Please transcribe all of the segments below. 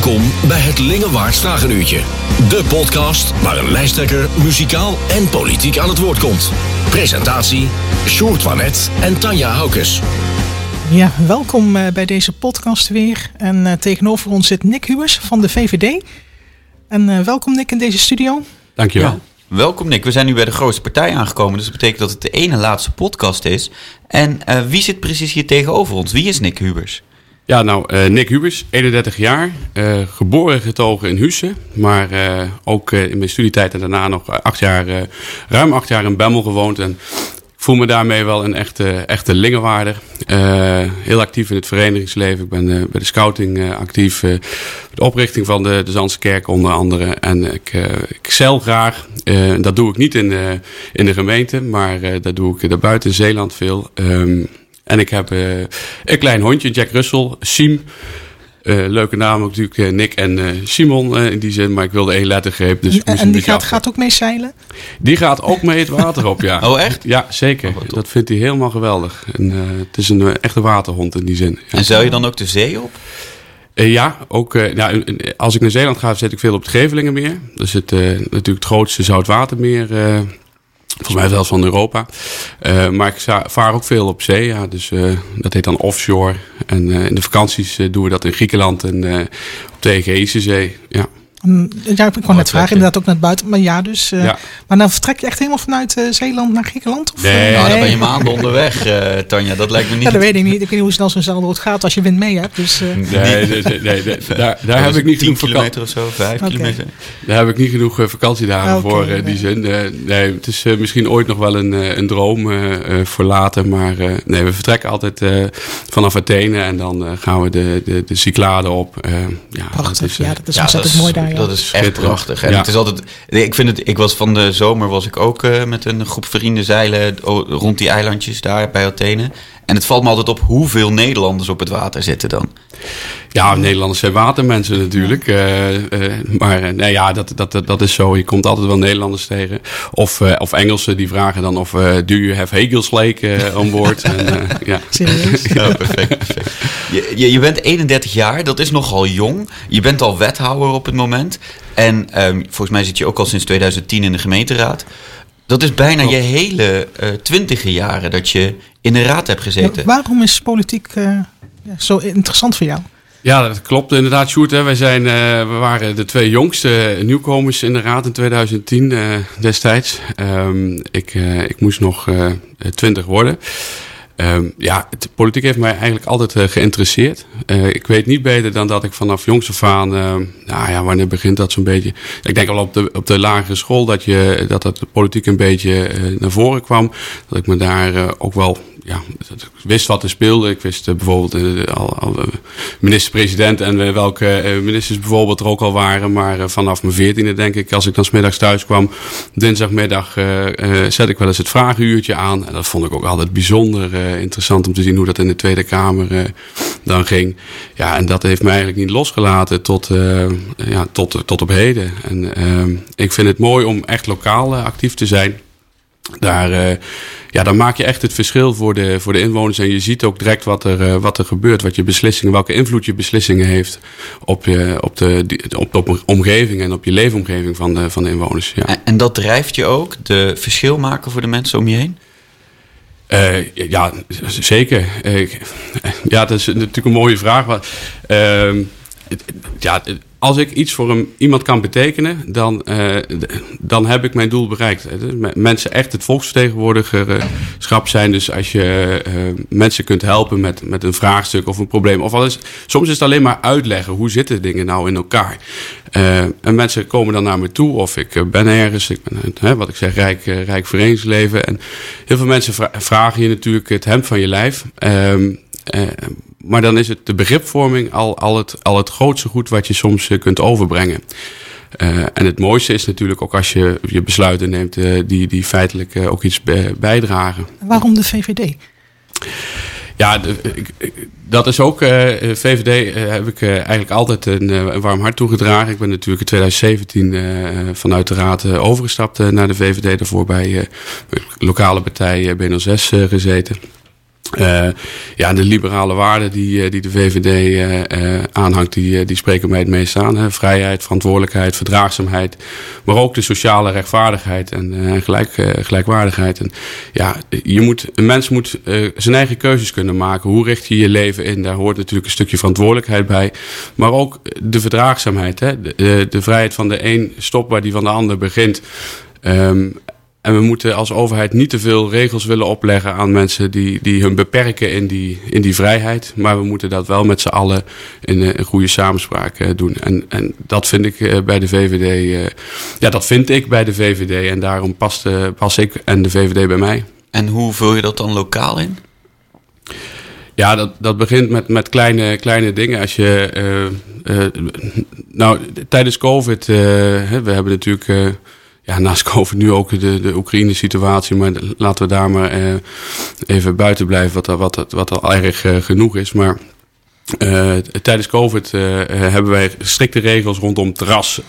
Welkom bij het Lingewaard Vragenuurtje. De podcast waar een lijsttrekker muzikaal en politiek aan het woord komt. Presentatie Sjoerd Wanet en Tanja Houkes. Ja, welkom eh, bij deze podcast weer. En uh, tegenover ons zit Nick Huwers van de VVD. En uh, welkom Nick in deze studio. Dankjewel. Ja. Welkom Nick, we zijn nu bij de grootste partij aangekomen. Dus dat betekent dat het de ene laatste podcast is. En wie zit precies hier tegenover ons? Wie is Nick Hubers? Ja, nou, uh, Nick Hubers, 31 jaar, uh, geboren getogen in Husse, maar uh, ook in mijn studietijd en daarna nog acht jaar, ruim acht jaar in Bemmel gewoond. En voel me daarmee wel een echte, echte lingenwaarder. heel actief in het verenigingsleven. Ik ben bij de scouting actief, de oprichting van de, de Zandse Kerk onder andere. En ik, ik graag. dat doe ik niet in de, in de gemeente, maar dat doe ik daarbuiten in Zeeland veel. Um, en ik heb uh, een klein hondje, Jack Russell, Siem. Uh, leuke naam ook natuurlijk, uh, Nick en Simon in die zin. Maar ik wilde één lettergreep. Dus en en die gaat, gaat, ook mee zeilen? Die gaat ook mee het water op, ja. oh, echt? Ja, zeker. Oh, dat vindt hij helemaal geweldig. En, het is een echte waterhond in die zin. Ja. En zeil je dan ook de zee op? ja, ook nou, als ik naar Zeeland ga, zit ik veel op het Gevelingenmeer. Dat is het, natuurlijk het grootste zoutwatermeer Volgens mij zelfs van Europa. Uh, maar ik vaar ook veel op zee. Ja, dus uh, dat heet dan offshore. En uh, in de vakanties doen we dat in Griekenland en op de Egeïsche Zee. Ja. Ja, ik kon net vragen, inderdaad ook naar het buiten. Maar ja, dus. Uh, ja. Maar dan vertrek je echt helemaal vanuit uh, Zeeland naar Griekenland? Of, nee, nou, dan ben je maanden onderweg, uh, Tanja. Dat lijkt me niet. Ja, dat weet ik niet. Ik weet niet hoe snel zo'n zeilboot gaat als je wind mee hebt. Dus, nee, nee, nee, nee, nee, daar, daar heb ik niet genoeg kilometer of zo, 5 okay. kilometer. Daar heb ik niet genoeg vakantiedagen okay, voor, in die zin. nee, het is misschien ooit nog wel een, een droom voor later. Maar nee, we vertrekken altijd vanaf Athene en dan gaan we de, de, de Cyclade op. ja, Prachtig, dat is, ja, dat is ja, ontzettend mooi daar. Dat is echt prachtig. En ja. het is altijd. Ik vind het. Ik was van de zomer was ik ook uh, met een groep vrienden zeilen rond die eilandjes daar bij Athene. En het valt me altijd op hoeveel Nederlanders op het water zitten dan. Ja, Nederlanders zijn watermensen natuurlijk. Uh, uh, maar nee, ja, dat, dat, dat is zo. Je komt altijd wel Nederlanders tegen. Of, uh, of Engelsen die vragen dan of do you have Hegels Lake on board? en, ja. Serieus? ja, perfect. perfect. Je, je, je, bent 31 jaar, dat is nogal jong. Je bent al wethouder op het moment. En um, volgens mij zit je ook al sinds 2010 in de gemeenteraad. Dat is bijna je hele twintige jaren dat je in de raad hebt gezeten. Ja, waarom is politiek ja, zo interessant voor jou? Ja, dat klopt inderdaad, Sjoerd. Wij zijn, uh, we waren de twee jongste nieuwkomers in de raad in 2010 uh, destijds. Um, ik, uh, ik moest nog twintig worden. Um, ja, de politiek heeft mij eigenlijk altijd geïnteresseerd. ik weet niet beter dan dat ik vanaf jongs af aan, nou ja, wanneer begint dat zo'n beetje? Ik denk al op de, op de lagere school dat, je, dat dat de politiek een beetje naar voren kwam. Dat ik me daar ook wel ja, ik wist wat er speelde. Ik wist bijvoorbeeld al, al minister-president en welke ministers bijvoorbeeld er ook al waren. Maar vanaf mijn veertiende denk ik, als ik dan smiddags thuis kwam, dinsdagmiddag zet ik wel eens het vragenuurtje aan. En dat vond ik ook altijd bijzonder interessant om te zien hoe dat in de Tweede Kamer dan ging. Ja, en dat heeft mij eigenlijk niet losgelaten tot, ja, tot, tot op heden. En ik vind het mooi om echt lokaal actief te zijn. Daar, ja, dan maak je echt het verschil voor de, voor de inwoners. En je ziet ook direct wat er, wat er gebeurt. Wat je beslissingen, welke invloed je beslissingen heeft op, je, op, de, op, op de omgeving en op je leefomgeving van de, van de inwoners. Ja. En, en dat drijft je ook, de verschil maken voor de mensen om je heen? Uh, ja, zeker. ja, dat is natuurlijk een mooie vraag. Maar, ja, als ik iets voor een, iemand kan betekenen, dan, uh, dan heb ik mijn doel bereikt. Mensen echt het volksvertegenwoordigerschap zijn. Dus als je uh, mensen kunt helpen met, met een vraagstuk of een probleem. Of alles, soms is het alleen maar uitleggen hoe zitten dingen nou in elkaar. Uh, en mensen komen dan naar me toe of ik ben ergens. Ik ben, wat ik zeg, rijk, rijk verenigingsleven. En heel veel mensen vragen je natuurlijk het hemd van je lijf. Maar dan is het de begripvorming al, al, het, al het grootste goed wat je soms eh, kunt overbrengen. Uh, en het mooiste is natuurlijk ook als je je besluiten neemt uh, die, die feitelijk uh, ook iets bijdragen. Waarom de VVD? Ja, de, dat is ook. VVD heb ik eigenlijk altijd een, een, warm hart toegedragen. Ik ben natuurlijk in 2017 vanuit de Raad overgestapt naar de VVD. Daarvoor bij lokale partij BNO6 gezeten. Uh, ja, de liberale waarden die, die de VVD uh, aanhangt, die, die spreken mij het meest aan. Hè. Vrijheid, verantwoordelijkheid, verdraagzaamheid. Maar ook de sociale rechtvaardigheid en gelijk, gelijkwaardigheid. En ja, je moet, een mens moet zijn eigen keuzes kunnen maken. Hoe richt je je leven in? Daar hoort natuurlijk een stukje verantwoordelijkheid bij. Maar ook de verdraagzaamheid. Hè. De, de vrijheid van de een stopt waar die van de ander begint. Um, en we moeten als overheid niet te veel regels willen opleggen aan mensen die, die hun beperken in die, in die vrijheid. Maar we moeten dat wel met z'n allen in een goede samenspraak uh, doen. En, en dat vind ik uh, bij de VVD. Uh, ja, dat vind ik bij de VVD. En daarom past, pas ik en de VVD bij mij. En hoe vul je dat dan lokaal in? Ja, dat, dat begint met, met kleine, kleine dingen. Als je. nou, tijdens COVID. we hebben natuurlijk ja, naast COVID nu ook de, de Oekraïne-situatie. Maar laten we daar maar uh, even buiten blijven, wat, wat, wat al erg uh, genoeg is. Maar uh, tijdens COVID uh, hebben wij strikte regels rondom terras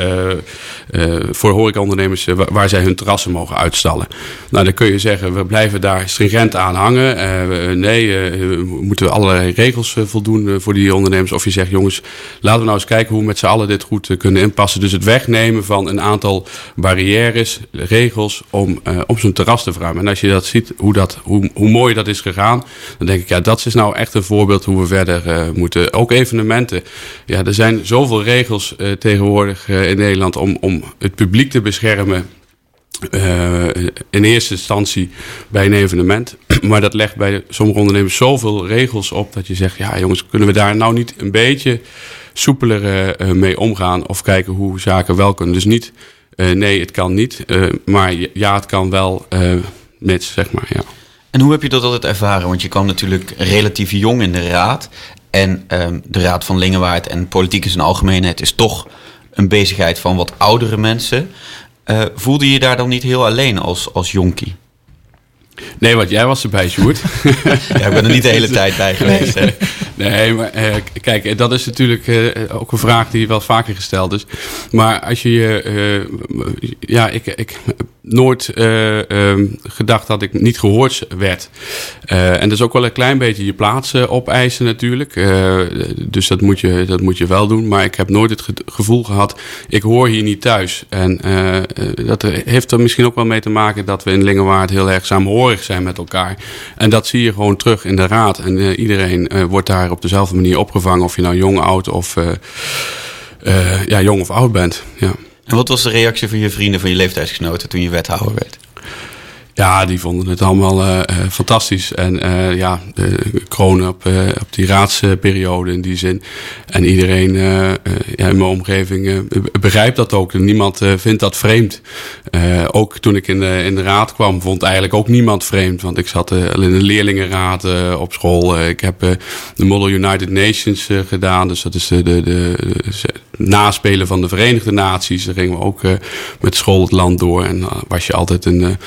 voor horecaondernemers waar zij hun terrassen mogen uitstallen. Nou, dan kun je zeggen, we blijven daar stringent aan hangen. nee, we moeten allerlei regels voldoen voor die ondernemers. Of je zegt, jongens, laten we nou eens kijken hoe we met z'n allen dit goed kunnen inpassen. Dus het wegnemen van een aantal barrières, regels om, om zo'n terras te verruimen. En als je dat ziet, hoe, dat, hoe, hoe mooi dat is gegaan, dan denk ik, ja, dat is nou echt een voorbeeld hoe we verder moeten ook evenementen. Ja, er zijn zoveel regels uh, tegenwoordig uh, in Nederland om, om het publiek te beschermen. Uh, in eerste instantie bij een evenement. Maar dat legt bij sommige ondernemers zoveel regels op dat je zegt: ja, jongens, kunnen we daar nou niet een beetje soepeler mee omgaan? Of kijken hoe zaken wel kunnen. Dus niet, nee, het kan niet. maar ja, het kan wel, met zeg maar. Ja. En hoe heb je dat altijd ervaren? Want je kwam natuurlijk relatief jong in de raad. En um, de Raad van Lingewaard en politiek in zijn algemeenheid is toch een bezigheid van wat oudere mensen. Uh, voelde je daar dan niet heel alleen als, als jonkie? Nee, want jij was erbij, Sjoerd. ja, ik ben er niet de hele tijd bij geweest. Nee, nee maar uh, kijk, dat is natuurlijk uh, ook een vraag die wel vaker gesteld is. Maar als je je... Ja, ik, ik nooit uh, gedacht dat ik niet gehoord werd. En dat is ook wel een klein beetje je plaats opeisen natuurlijk. dus dat moet, je, dat moet je wel doen. Maar ik heb nooit het gevoel gehad, ik hoor hier niet thuis. En dat heeft er misschien ook wel mee te maken dat we in Lingenwaard heel erg saamhorig zijn met elkaar. En dat zie je gewoon terug in de raad. En iedereen wordt daar op dezelfde manier opgevangen. Of je nou jong, oud of ja, jong of oud bent. Ja. En wat was de reactie van je vrienden, van je leeftijdsgenoten toen je wethouder werd? Ja, die vonden het allemaal uh, fantastisch. En uh, ja, kronen op, op die raadsperiode in die zin. En iedereen in mijn omgeving begrijpt dat ook. Niemand vindt dat vreemd. ook toen ik in de, in de raad kwam, vond eigenlijk ook niemand vreemd. Want ik zat al in de leerlingenraad op school. ik heb de Model United Nations gedaan. Dus dat is de, de, de, de naspelen van de Verenigde Naties. Daar gingen we ook met school het land door. En was je altijd een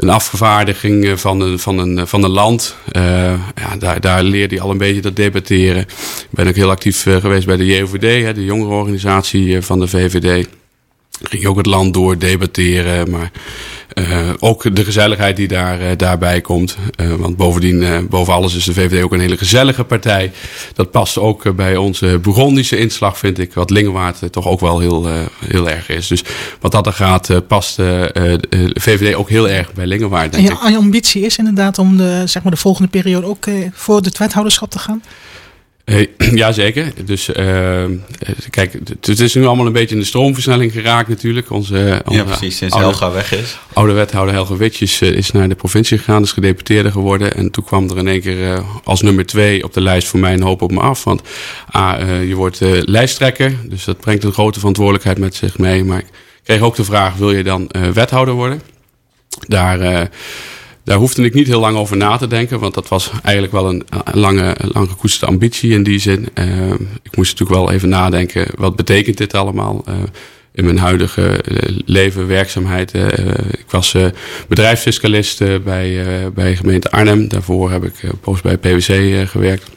een afgevaardiging eh, van een, van een, van een land. Uh, ja, daar, daar leerde je al een beetje dat debatteren. Ik ben ook heel actief geweest bij de JOVD, hè, de jongerenorganisatie van de VVD. Ging ook het land door debatteren, maar uh, ook de gezelligheid die daar, uh, daarbij komt. Uh, want bovendien, boven alles is de VVD ook een hele gezellige partij. Dat past ook bij onze Bourgondische inslag, vind ik. Wat Lingewaard toch ook wel heel, heel erg is. Dus wat dat er gaat, past de VVD ook heel erg bij Lingewaard, denk en je, ambitie is inderdaad om de, zeg maar de volgende periode ook voor het wethouderschap te gaan? Uh, Jazeker. Dus uh, kijk, het is nu allemaal een beetje in de stroomversnelling geraakt natuurlijk. Onze, ja, precies. Sinds oude, Helga weg is. Oude wethouder Helga Witjes is naar de provincie gegaan, is gedeputeerde geworden. En toen kwam er in één keer als nummer twee op de lijst voor mij een hoop op me af. Want ah, je wordt lijsttrekker, dus dat brengt een grote verantwoordelijkheid met zich mee. Maar ik kreeg ook de vraag, wil je dan wethouder worden? Daar daar hoefde ik niet heel lang over na te denken, want dat was eigenlijk wel een, lange, lang gekoesterde ambitie in die zin. Uh, ik moest natuurlijk wel even nadenken, wat betekent dit allemaal uh, in mijn huidige eh, leven, werkzaamheid. Uh, ik was bedrijfsfiscalist bij, bij gemeente Arnhem. Daarvoor heb ik post bij PwC gewerkt.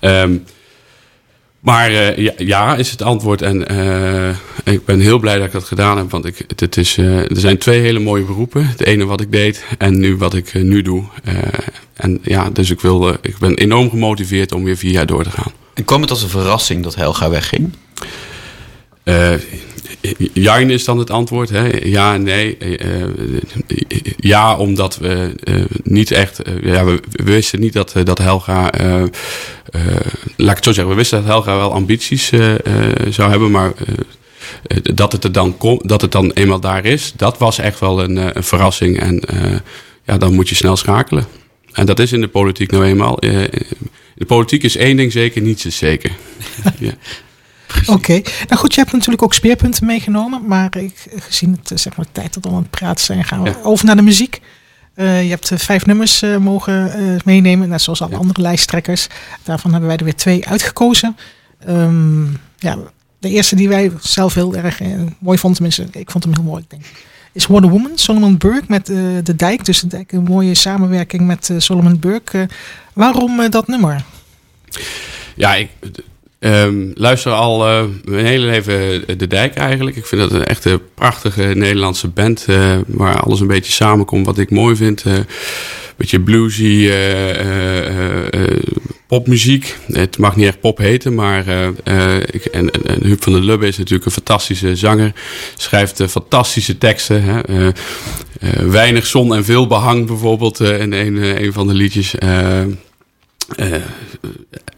Um, maar uh, ja, ja, is het antwoord. En uh, ik ben heel blij dat ik dat gedaan heb. Want ik, het, is, uh, er zijn twee hele mooie beroepen. Het ene wat ik deed en nu wat ik nu doe. en ja, dus ik, wil, ik ben enorm gemotiveerd om weer vier jaar door te gaan. En kwam het als een verrassing dat Helga wegging? Ja is dan het antwoord. Hè? Ja nee. Uh, ja, omdat we uh, niet echt... ja, we, we, wisten niet dat, dat Helga... laat ik het zo zeggen. We wisten dat Helga wel ambities zou hebben. Maar dat, het er dan kom, dat het dan eenmaal daar is... dat was echt wel een, een verrassing. En ja, dan moet je snel schakelen. En dat is in de politiek nou eenmaal. de politiek is één ding zeker, niets is zeker. ja. Oké, nou goed, je hebt natuurlijk ook speerpunten meegenomen, maar ik, gezien het eh, zeg maar, tijd dat we aan het praten zijn, gaan we over naar de muziek. Uh, je hebt uh, vijf nummers uh, mogen meenemen, net zoals alle andere lijsttrekkers. Daarvan hebben wij er weer twee uitgekozen. Um, ja, de eerste die wij zelf heel erg mooi vonden, tenminste, ik vond hem heel mooi, ik denk, is Wonder Woman, Solomon Burke met De Dijk. Dus De Dijk, een mooie samenwerking met Solomon Burke. waarom dat nummer? Ja, ik, Um, luister al uh, mijn hele leven De Dijk eigenlijk. Ik vind dat een echte prachtige Nederlandse band. Uh, waar alles een beetje samenkomt wat ik mooi vind. Uh, beetje bluesy popmuziek. Het mag niet echt pop heten. Maar ik, en, en, Huub van der Lubbe is natuurlijk een fantastische zanger. Schrijft fantastische teksten. Hè. weinig zon en veel behang bijvoorbeeld in een, een van de liedjes. Uh,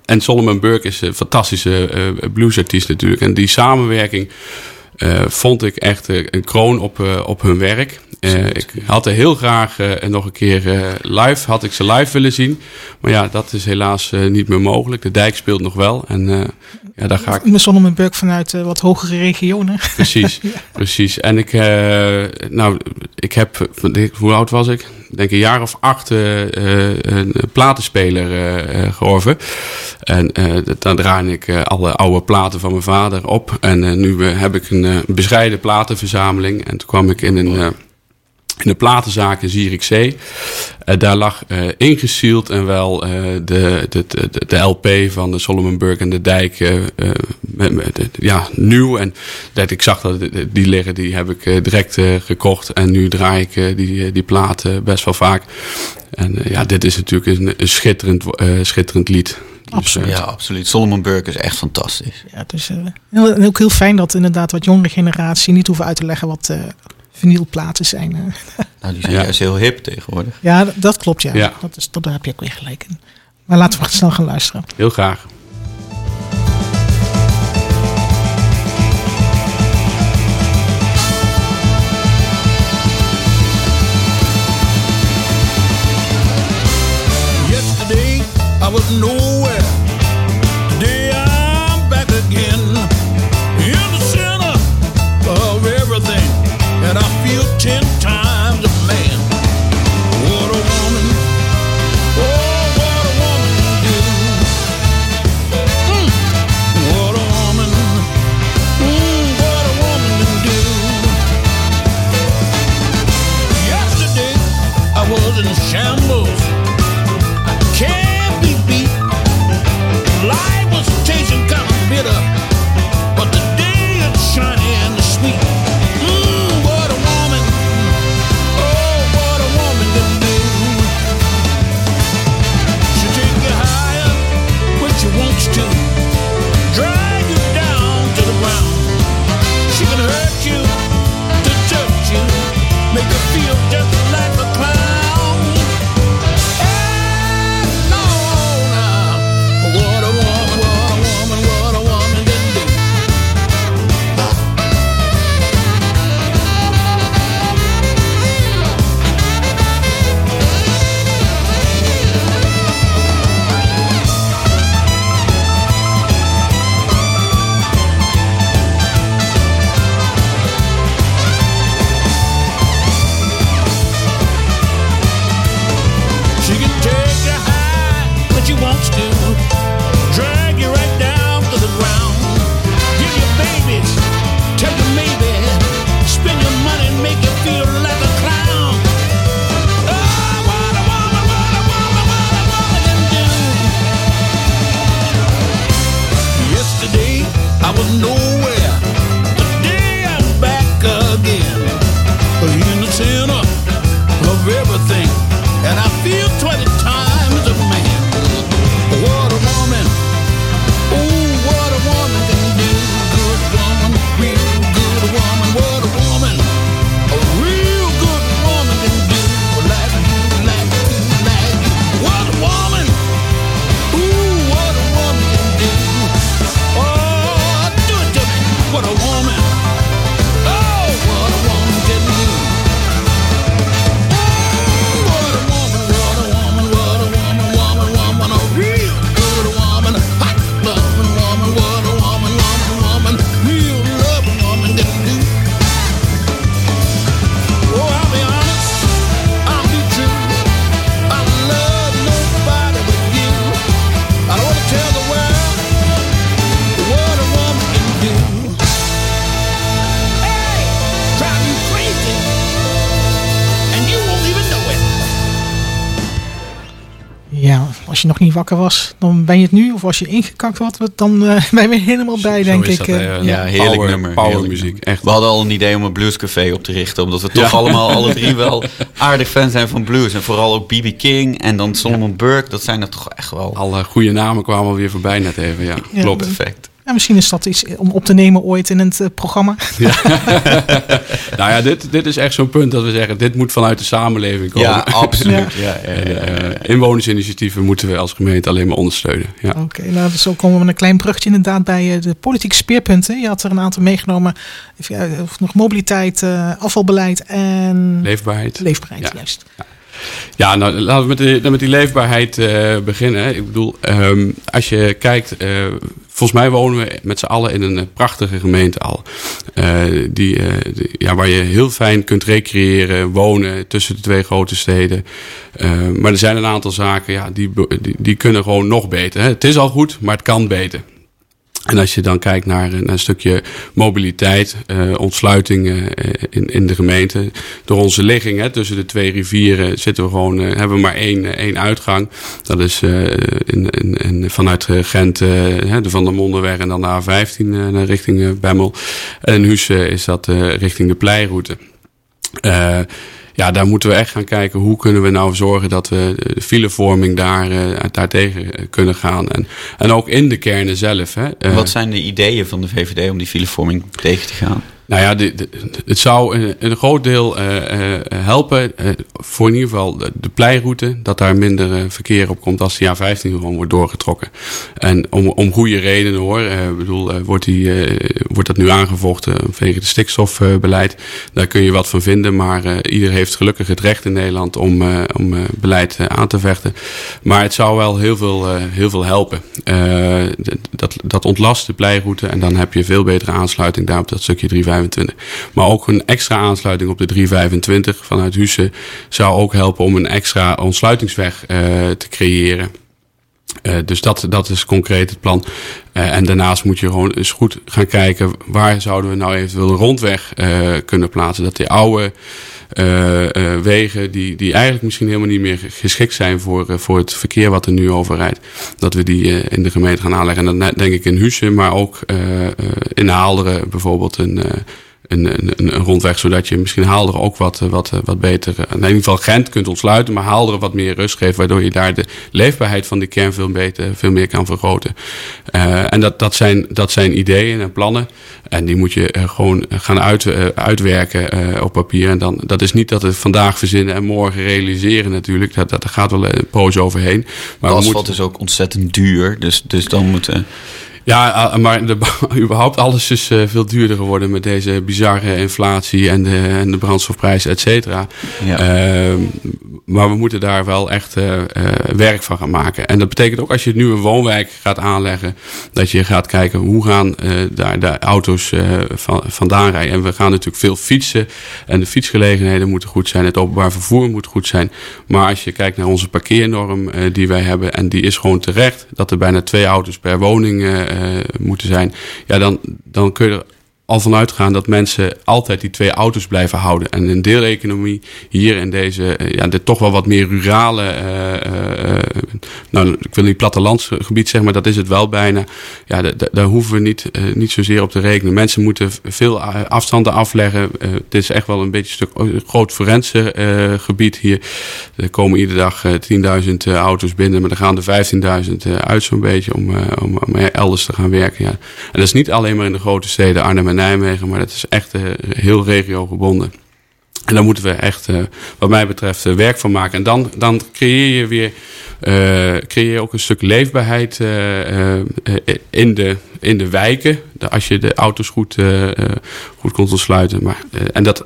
en Solomon Burke is een fantastische uh, bluesartiest natuurlijk. En die samenwerking uh, vond ik echt een kroon op, op hun werk. ik had er heel graag nog een keer live, had ik ze live willen zien. Maar ja, dat is helaas niet meer mogelijk. De dijk speelt nog wel. En ja, daar ga ik... Met vanuit wat hogere regionen. Precies, precies. En ik, nou, ik heb, hoe oud was ik? denk een jaar of acht uh, een platenspeler georven. En dan draai ik alle oude platen van mijn vader op. En nu heb ik een bescheiden platenverzameling. En toen kwam ik in een in de platenzaak in Zierikzee. Uh, daar lag uh, ingesield en wel uh, de, de, de, de, LP van de Solomon Burke en de Dijk. Met, met, ja, nieuw. En dat ik zag dat die liggen, die heb ik direct gekocht. En nu draai ik die, die platen best wel vaak. En ja, dit is natuurlijk een, een schitterend, schitterend lied. Dus, absoluut. ja, absoluut. Solomon Burke is echt fantastisch. Ja, dus heel, ook heel fijn dat inderdaad wat jongere generatie niet hoeven uit te leggen wat vinylplaten zijn. Nou, die zijn juist heel hip tegenwoordig. Ja, dat klopt ja. ja. Dat is, dat, daar heb je ook weer gelijk in. Maar laten we snel gaan luisteren. Heel graag. Yesterday I was nowhere. Was, dan ben je het nu. Of als je ingekakt wordt, dan uh, ben je helemaal bij, denk ik. Dat, uh, ja, heerlijk power, nummer. Power muziek, echt. We hadden al een idee om een bluescafé op te richten. Omdat we toch allemaal alle drie wel aardig fan zijn van blues. En vooral ook B.B. King en dan Solomon Burke. Dat zijn er toch echt wel... Alle goede namen kwamen weer voorbij net even, ja. Klopt. Perfect. Ja, misschien is dat iets om op te nemen ooit in het uh, programma. Ja. nou ja, dit, dit is echt zo'n punt dat we zeggen, dit moet vanuit de samenleving komen. Ja, absoluut. ja. ja, uh, inwonersinitiatieven moeten we als gemeente alleen maar ondersteunen. Ja. Oké, okay, nou zo komen we met een klein brugje inderdaad bij uh, de politieke speerpunten. Je had er een aantal meegenomen. Even, nog mobiliteit, afvalbeleid en... Leefbaarheid. Leefbaarheid, juist. Ja, nou laten we met, die, met die leefbaarheid uh, beginnen. Ik bedoel, um, als je kijkt, uh, volgens mij wonen we met z'n allen in een prachtige gemeente al. Die, die, ja, waar je heel fijn kunt recreëren, wonen tussen de twee grote steden. maar er zijn een aantal zaken, ja, die, die, die kunnen gewoon nog beter. Hè. Het is al goed, maar het kan beter. En als je dan kijkt naar, naar een stukje mobiliteit, uh, ontsluiting uh, in, in de gemeente. Door onze ligging hè, tussen de twee rivieren zitten we gewoon, hebben we maar één, één uitgang. Dat is in, in, vanuit Gent, de Van der Mondenweg en dan de A15 naar richting Bemmel. En in Husse is dat richting de Pleiroute ja, daar moeten we echt gaan kijken hoe kunnen we nou zorgen dat we de filevorming daar, daar tegen kunnen gaan. En, en ook in de kernen zelf. Hè. Wat zijn de ideeën van de VVD om die filevorming tegen te gaan? Nou ja, het zou een, een groot deel uh, uh, helpen uh, voor in ieder geval de, de pleiroute, dat daar minder verkeer op komt als de A15 gewoon wordt doorgetrokken. En om, om goede redenen hoor. Ik bedoel, wordt, die, wordt dat nu aangevochten vanwege het stikstofbeleid? Daar kun je wat van vinden, maar ieder heeft gelukkig het recht in Nederland om, om beleid aan te vechten. Maar het zou wel heel veel, heel veel helpen. dat, dat ontlast de pleiroute en dan heb je veel betere aansluiting daar op dat stukje 325. Maar ook een extra aansluiting op de 325 vanuit Husse zou ook helpen om een extra ontsluitingsweg uh, te creëren. Uh, dus dat, dat is concreet het plan. Uh, en daarnaast moet je gewoon eens goed gaan kijken waar zouden we nou eventueel een rondweg kunnen plaatsen. Dat die oude wegen, die, die eigenlijk misschien helemaal niet meer geschikt zijn voor, voor het verkeer wat er nu over rijdt, dat we die in de gemeente gaan aanleggen. En dat denk ik in Husse, maar ook in Haalderen bijvoorbeeld een een, een, een, rondweg, zodat je misschien Haalderen ook wat, wat, wat beter, in ieder geval Gent kunt ontsluiten, maar Haalderen wat meer rust geeft, waardoor je daar de leefbaarheid van de kern veel, beter, veel meer kan vergroten. Uh, en dat, dat, zijn, dat zijn ideeën en plannen. En die moet je gewoon gaan uit, uitwerken uh, op papier. En dan, dat is niet dat we vandaag verzinnen en morgen realiseren natuurlijk. Dat, dat, gaat wel een poos overheen. Maar asfalt is ook ontzettend duur, dus, dus dan moeten... Ja, maar de, überhaupt alles is uh, veel duurder geworden met deze bizarre inflatie en de, en de brandstofprijzen, et cetera. Ja. Uh, maar we moeten daar wel echt uh, werk van gaan maken. En dat betekent ook als je nu een woonwijk gaat aanleggen, dat je gaat kijken hoe gaan daar de auto's van, vandaan rijden. En we gaan natuurlijk veel fietsen en de fietsgelegenheden moeten goed zijn, het openbaar vervoer moet goed zijn. Maar als je kijkt naar onze parkeernorm die wij hebben, en die is gewoon terecht, dat er bijna twee auto's per woning moeten zijn. Ja, dan, dan kun je er al vanuit gaan dat mensen altijd die twee auto's blijven houden. En een deeleconomie hier in deze, ja, dit toch wel wat meer rurale, uh, nou, ik wil niet plattelandsgebied zeggen, maar dat is het wel bijna. Ja, daar hoeven we niet, uh, niet zozeer op te rekenen. Mensen moeten veel afstanden afleggen. het is echt wel een beetje een stuk groot forense gebied hier. Er komen iedere dag 10.000 auto's binnen, maar er gaan er 15.000 uit zo'n beetje om, om, om, elders te gaan werken. Ja. En dat is niet alleen maar in de grote steden Arnhem en Nijmegen, maar dat is echt heel regiogebonden. En daar moeten we echt, wat mij betreft, werk van maken. En dan, dan creëer je weer creëer je ook een stuk leefbaarheid in, de, in de wijken. Als je de auto's goed, goed kunt ontsluiten. Maar, en dat,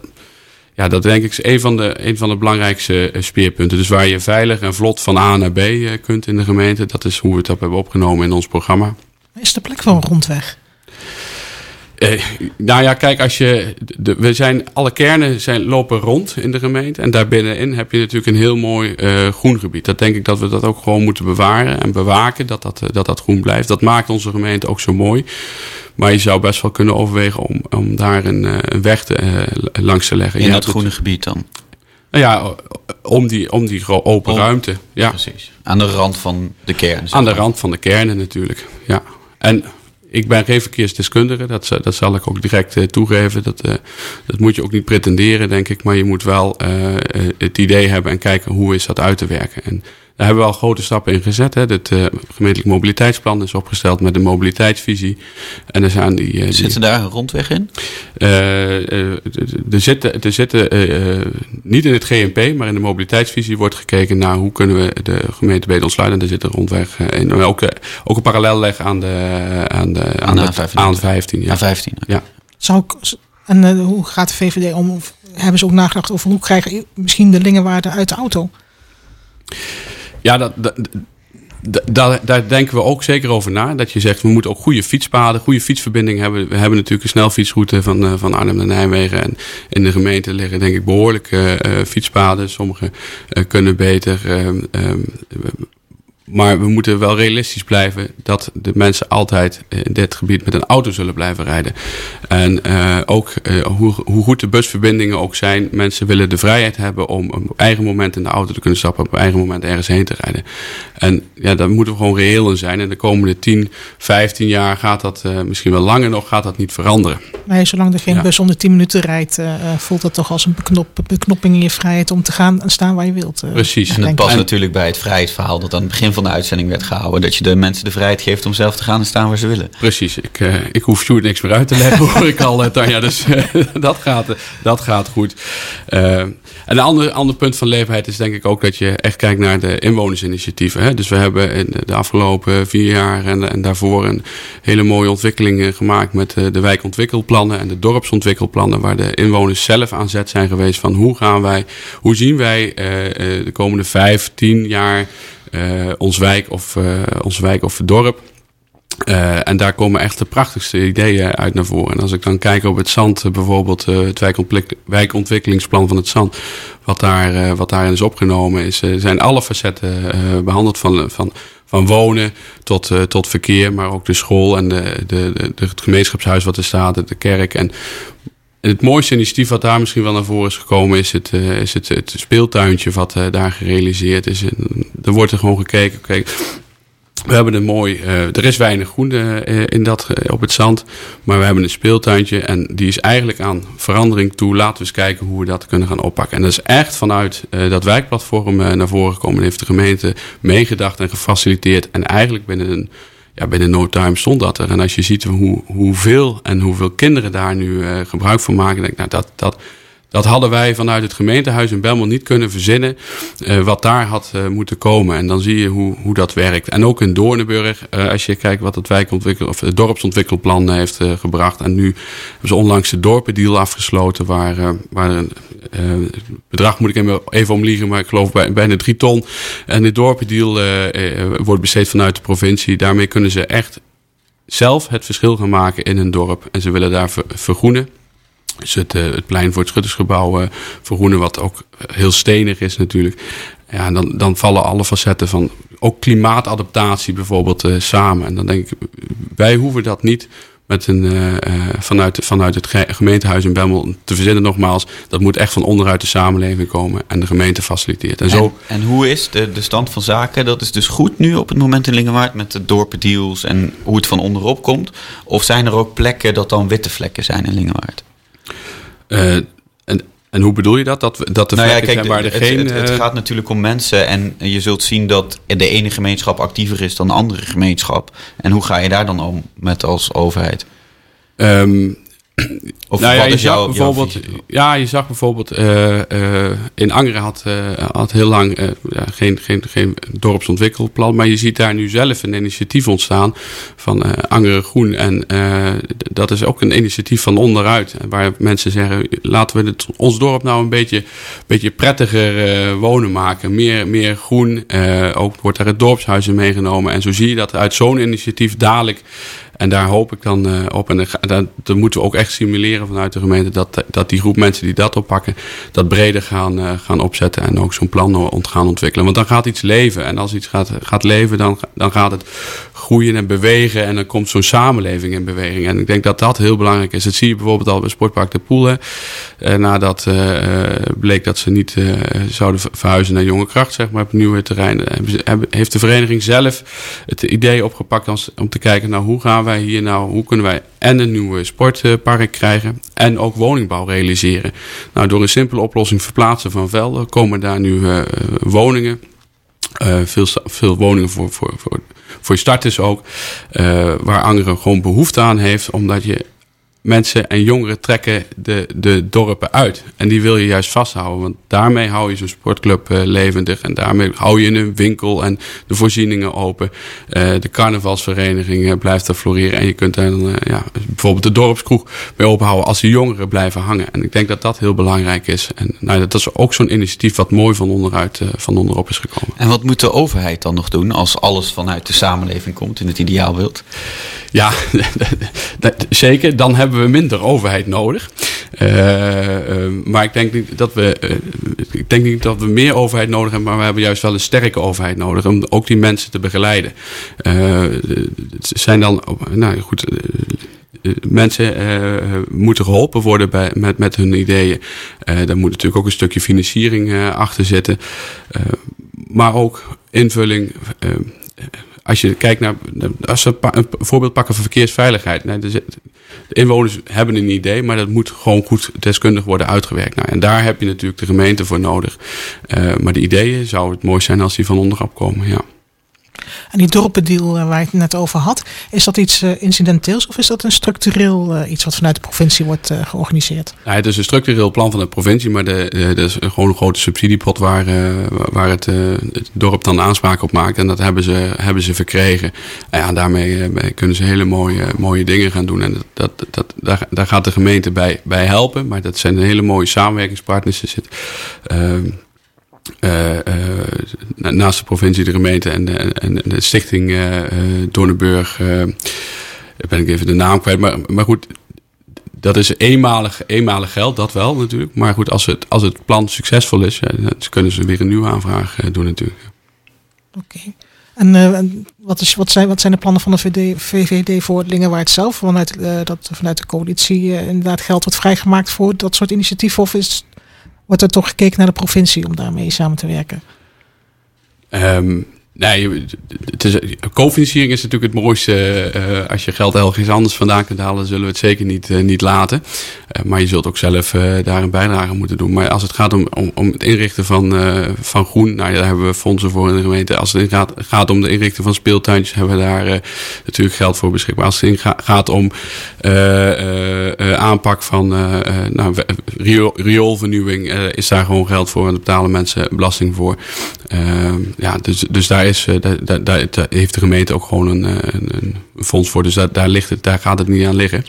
ja, dat denk ik is een van de, een van de belangrijkste speerpunten. Dus waar je veilig en vlot van A naar B kunt in de gemeente. Dat is hoe we het op hebben opgenomen in ons programma. Is de plek van een rondweg? Uh, nou ja, kijk, als je. De, we zijn, alle kernen zijn, lopen rond in de gemeente. En daarbinnenin heb je natuurlijk een heel mooi uh, groen gebied. Dat denk ik dat we dat ook gewoon moeten bewaren en bewaken. Dat dat, dat dat groen blijft. Dat maakt onze gemeente ook zo mooi. Maar je zou best wel kunnen overwegen om, om daar een, een weg te, uh, langs te leggen. In dat groene gebied dan? Nou ja, om die, om die open ruimte. Ja. Precies. Aan de rand van de kern. Aan de rand van de kernen natuurlijk, ja. En ik ben geen verkeersdeskundige, dat, dat zal ik ook direct uh, toegeven. Dat, uh, dat moet je ook niet pretenderen, denk ik. Maar je moet wel uh, het idee hebben en kijken hoe is dat uit te werken. En daar hebben we al grote stappen in gezet. Hè. Het uh, gemeentelijk mobiliteitsplan is opgesteld met een mobiliteitsvisie. En er zijn die, uh, Zit er daar een rondweg in? Uh, er zitten, er zitten niet in het GMP, maar in de mobiliteitsvisie wordt gekeken naar hoe kunnen we de gemeente beter ontsluiten. En daar zit een rondweg in. Maar ook, ook een parallel leggen aan de, aan de, aan aan de, aan 15. Ja. A15. Ja. Zou ik, en hoe gaat de VVD om? Of hebben ze ook nagedacht over hoe krijgen misschien de lingenwaarde uit de auto? Ja, dat, daar, daar denken we ook zeker over na. Dat je zegt, we moeten ook goede fietspaden, goede fietsverbindingen hebben. We hebben natuurlijk een snelfietsroute van, uh, van Arnhem naar Nijmegen. En in de gemeente liggen denk ik behoorlijke uh, fietspaden. Sommige uh, kunnen beter. Maar we moeten wel realistisch blijven dat de mensen altijd in dit gebied met een auto zullen blijven rijden. En uh, ook uh, hoe, hoe, goed de busverbindingen ook zijn, mensen willen de vrijheid hebben om op eigen moment in de auto te kunnen stappen, op eigen moment ergens heen te rijden. En ja, daar moeten we gewoon reëel in zijn. En de komende 10, 15 jaar gaat dat, uh, misschien wel langer nog, gaat dat niet veranderen. Nee, zolang er geen ja. bus onder 10 minuten rijdt, voelt dat toch als een beknop, beknopping in je vrijheid om te gaan en staan waar je wilt. Precies. En dat past natuurlijk bij het vrijheidsverhaal dat aan het begin van de uitzending werd gehouden. Dat je de mensen de vrijheid geeft om zelf te gaan en staan waar ze willen. Precies. Ik, uh, ik hoef Sjoerd niks meer uit te leggen, hoor ik al, Tanja. Dus uh, dat, gaat, dat gaat goed. En een ander, ander punt van leefbaarheid is denk ik ook dat je echt kijkt naar de inwonersinitiatieven. Hè? Dus we hebben in de afgelopen vier jaar en, en daarvoor een hele mooie ontwikkeling gemaakt met de wijkontwikkelplannen en de dorpsontwikkelplannen, waar de inwoners zelf aan zet zijn geweest van hoe gaan wij, hoe zien wij de komende vijf, tien jaar ons wijk of, uh, ons wijk of dorp. Uh, en daar komen echt de prachtigste ideeën uit naar voren. En als ik dan kijk op het zand, bijvoorbeeld het wijkontwikkelingsplan van het zand, wat, daar, wat daarin is opgenomen, is, zijn alle facetten behandeld van, van, van wonen tot, tot verkeer, maar ook de school en de, de, de, het gemeenschapshuis wat er staat, de kerk. En het mooiste initiatief wat daar misschien wel naar voren is gekomen, is het, uh, is het, het speeltuintje wat uh, daar gerealiseerd is. En, er wordt er gewoon gekeken. We hebben een mooi, er is weinig groen in dat, op het zand, maar we hebben een speeltuintje en die is eigenlijk aan verandering toe. Laten we eens kijken hoe we dat kunnen gaan oppakken. En dat is echt vanuit dat wijkplatform naar voren gekomen. En heeft de gemeente meegedacht en gefaciliteerd. En eigenlijk binnen een ja, binnen no time stond dat er. En als je ziet hoe, hoeveel en hoeveel kinderen daar nu uh, gebruik van maken, denk ik, nou, dat, dat, dat hadden wij vanuit het gemeentehuis in Belmont niet kunnen verzinnen. Uh, wat daar had uh, moeten komen. En dan zie je hoe, hoe dat werkt. En ook in Doornenburg, uh, als je kijkt wat het of dorpsontwikkelplan heeft gebracht. En nu hebben ze onlangs de dorpendeal afgesloten. Waar, waar een bedrag moet ik even omliegen, maar ik geloof bij, bijna drie ton. En de dorpendeal wordt besteed vanuit de provincie. Daarmee kunnen ze echt zelf het verschil gaan maken in een dorp. En ze willen daar ver, vergroenen. Dus het, plein voor het Schuttersgebouw uh, vergroenen, wat ook heel stenig is natuurlijk. Ja, en dan, dan vallen alle facetten van ook klimaatadaptatie bijvoorbeeld uh, samen. En dan denk ik, wij hoeven dat niet met een, vanuit, vanuit het gemeentehuis in Bemmel te verzinnen. Nogmaals, dat moet echt van onderuit de samenleving komen en de gemeente faciliteert. En, zo, en hoe is de, de stand van zaken? Dat is dus goed nu op het moment in Lingewaard met de dorpendeals en hoe het van onderop komt? Of zijn er ook plekken dat dan witte vlekken zijn in Lingewaard? Uh, en, en hoe bedoel je dat? Dat, dat de nou ja, kijk, waar het, er geen... Het, het, het, gaat natuurlijk om mensen en je zult zien dat de ene gemeenschap actiever is dan de andere gemeenschap. En hoe ga je daar dan om met als overheid? Um, of nou ja, wat je zag jouw, bijvoorbeeld, jouw ja, je zag bijvoorbeeld uh, uh, in Angeren had, had heel lang ja, geen, geen, geen dorpsontwikkelplan. Maar je ziet daar nu zelf een initiatief ontstaan van Angeren Groen. En dat is ook een initiatief van onderuit. Waar mensen zeggen, laten we het, ons dorp nou een beetje, beetje prettiger wonen maken. Meer, meer groen. ook wordt daar het dorpshuis in meegenomen. En zo zie je dat uit zo'n initiatief dadelijk en daar hoop ik dan uh, op. En dat, moeten we ook echt simuleren vanuit de gemeente. Dat, dat die groep mensen die dat oppakken, dat breder gaan, uh, gaan opzetten. En ook zo'n plan gaan ontwikkelen. Want dan gaat iets leven. En als iets gaat, gaat leven, dan, dan gaat het groeien en bewegen. En dan komt zo'n samenleving in beweging. En ik denk dat dat heel belangrijk is. Dat zie je bijvoorbeeld al bij Sportpark de Poelen. Uh, nadat bleek dat ze niet zouden verhuizen naar Jonge Kracht, zeg maar, op nieuwe terreinen. Heeft de vereniging zelf het idee opgepakt om te kijken, nou, hoe gaan wij hier nou, hoe kunnen wij en een nieuwe sportpark krijgen en ook woningbouw realiseren. Nou, door een simpele oplossing verplaatsen van velden komen daar nu woningen uh, veel, veel woningen voor, voor, voor, voor starters ook. Uh, waar Angeren gewoon behoefte aan heeft. Omdat je mensen en jongeren trekken de, de dorpen uit. En die wil je juist vasthouden. Want daarmee hou je zo'n sportclub uh, levendig. En daarmee hou je een winkel en de voorzieningen open. Uh, de carnavalsvereniging uh, blijft er floreren. En je kunt daar dan ja, bijvoorbeeld de dorpskroeg mee openhouden als de jongeren blijven hangen. En ik denk dat dat heel belangrijk is. En nou, dat is ook zo'n initiatief wat mooi van onderuit van onderop is gekomen. En wat moet de overheid dan nog doen als alles vanuit de samenleving komt in het ideaalbeeld? Ja, zeker. Dan hebben we minder overheid nodig. Uh, uh, maar ik denk niet dat we, uh, ik denk niet dat we meer overheid nodig hebben, maar we hebben juist wel een sterke overheid nodig om ook die mensen te begeleiden. het zijn dan, nou goed, mensen moeten geholpen worden bij, met, met hun ideeën. daar moet natuurlijk ook een stukje financiering achter zitten. maar ook invulling als je kijkt naar, als we een voorbeeld pakken van verkeersveiligheid. de, inwoners hebben een idee, maar dat moet gewoon goed deskundig worden uitgewerkt. Nou, en daar heb je natuurlijk de gemeente voor nodig. Uh, maar de ideeën zou het mooi zijn als die van onderop komen, ja. En die dorpendeal eh, waar ik het net over had, is dat iets uh, incidenteels of is dat een structureel uh, iets wat vanuit de provincie wordt georganiseerd? Ja, het is een structureel plan van de provincie, maar dat is gewoon een grote subsidiepot waar, waar het, het, dorp dan aanspraak op maakt. En dat hebben ze, hebben ze verkregen. En ja, daarmee kunnen ze hele mooie, mooie dingen gaan doen. En dat, dat, daar gaat de gemeente bij, bij helpen. Maar dat zijn hele mooie samenwerkingspartners. Er zit, ehm, uh, uh, naast de provincie, de gemeente en de, en de stichting uh, Doornenburg. ben ik even de naam kwijt. Maar, maar goed, dat is eenmalig, eenmalig geld, dat wel natuurlijk. Maar goed, als het, als het plan succesvol is, kunnen ze weer een nieuwe aanvraag doen natuurlijk. Oké. En wat, is, wat, zijn, wat zijn de plannen van de VVD, VVD voor Lingenwaard zelf? Vanuit, dat vanuit de coalitie inderdaad geld wordt vrijgemaakt voor dat soort initiatieven? Of is wordt er toch gekeken naar de provincie om daarmee samen te werken? Um, Nee, het is, cofinanciering is natuurlijk het mooiste. Uh, als je geld ergens anders vandaan kunt halen, zullen we het zeker niet, uh, niet laten. Uh, maar je zult ook zelf daar een bijdrage moeten doen. Maar als het gaat om, om, om het inrichten van, van groen, nou, daar hebben we fondsen voor in de gemeente. Als het gaat, gaat om de inrichten van speeltuintjes, hebben we daar natuurlijk geld voor beschikbaar. Als het gaat om aanpak van nou, rioolvernieuwing, is daar gewoon geld voor. En daar betalen mensen belasting voor. ja, dus, dus daar is, eh, daar, daar, daar, heeft de gemeente ook gewoon een, eh, een, een fonds voor. Dus daar, ligt het, daar gaat het niet aan liggen.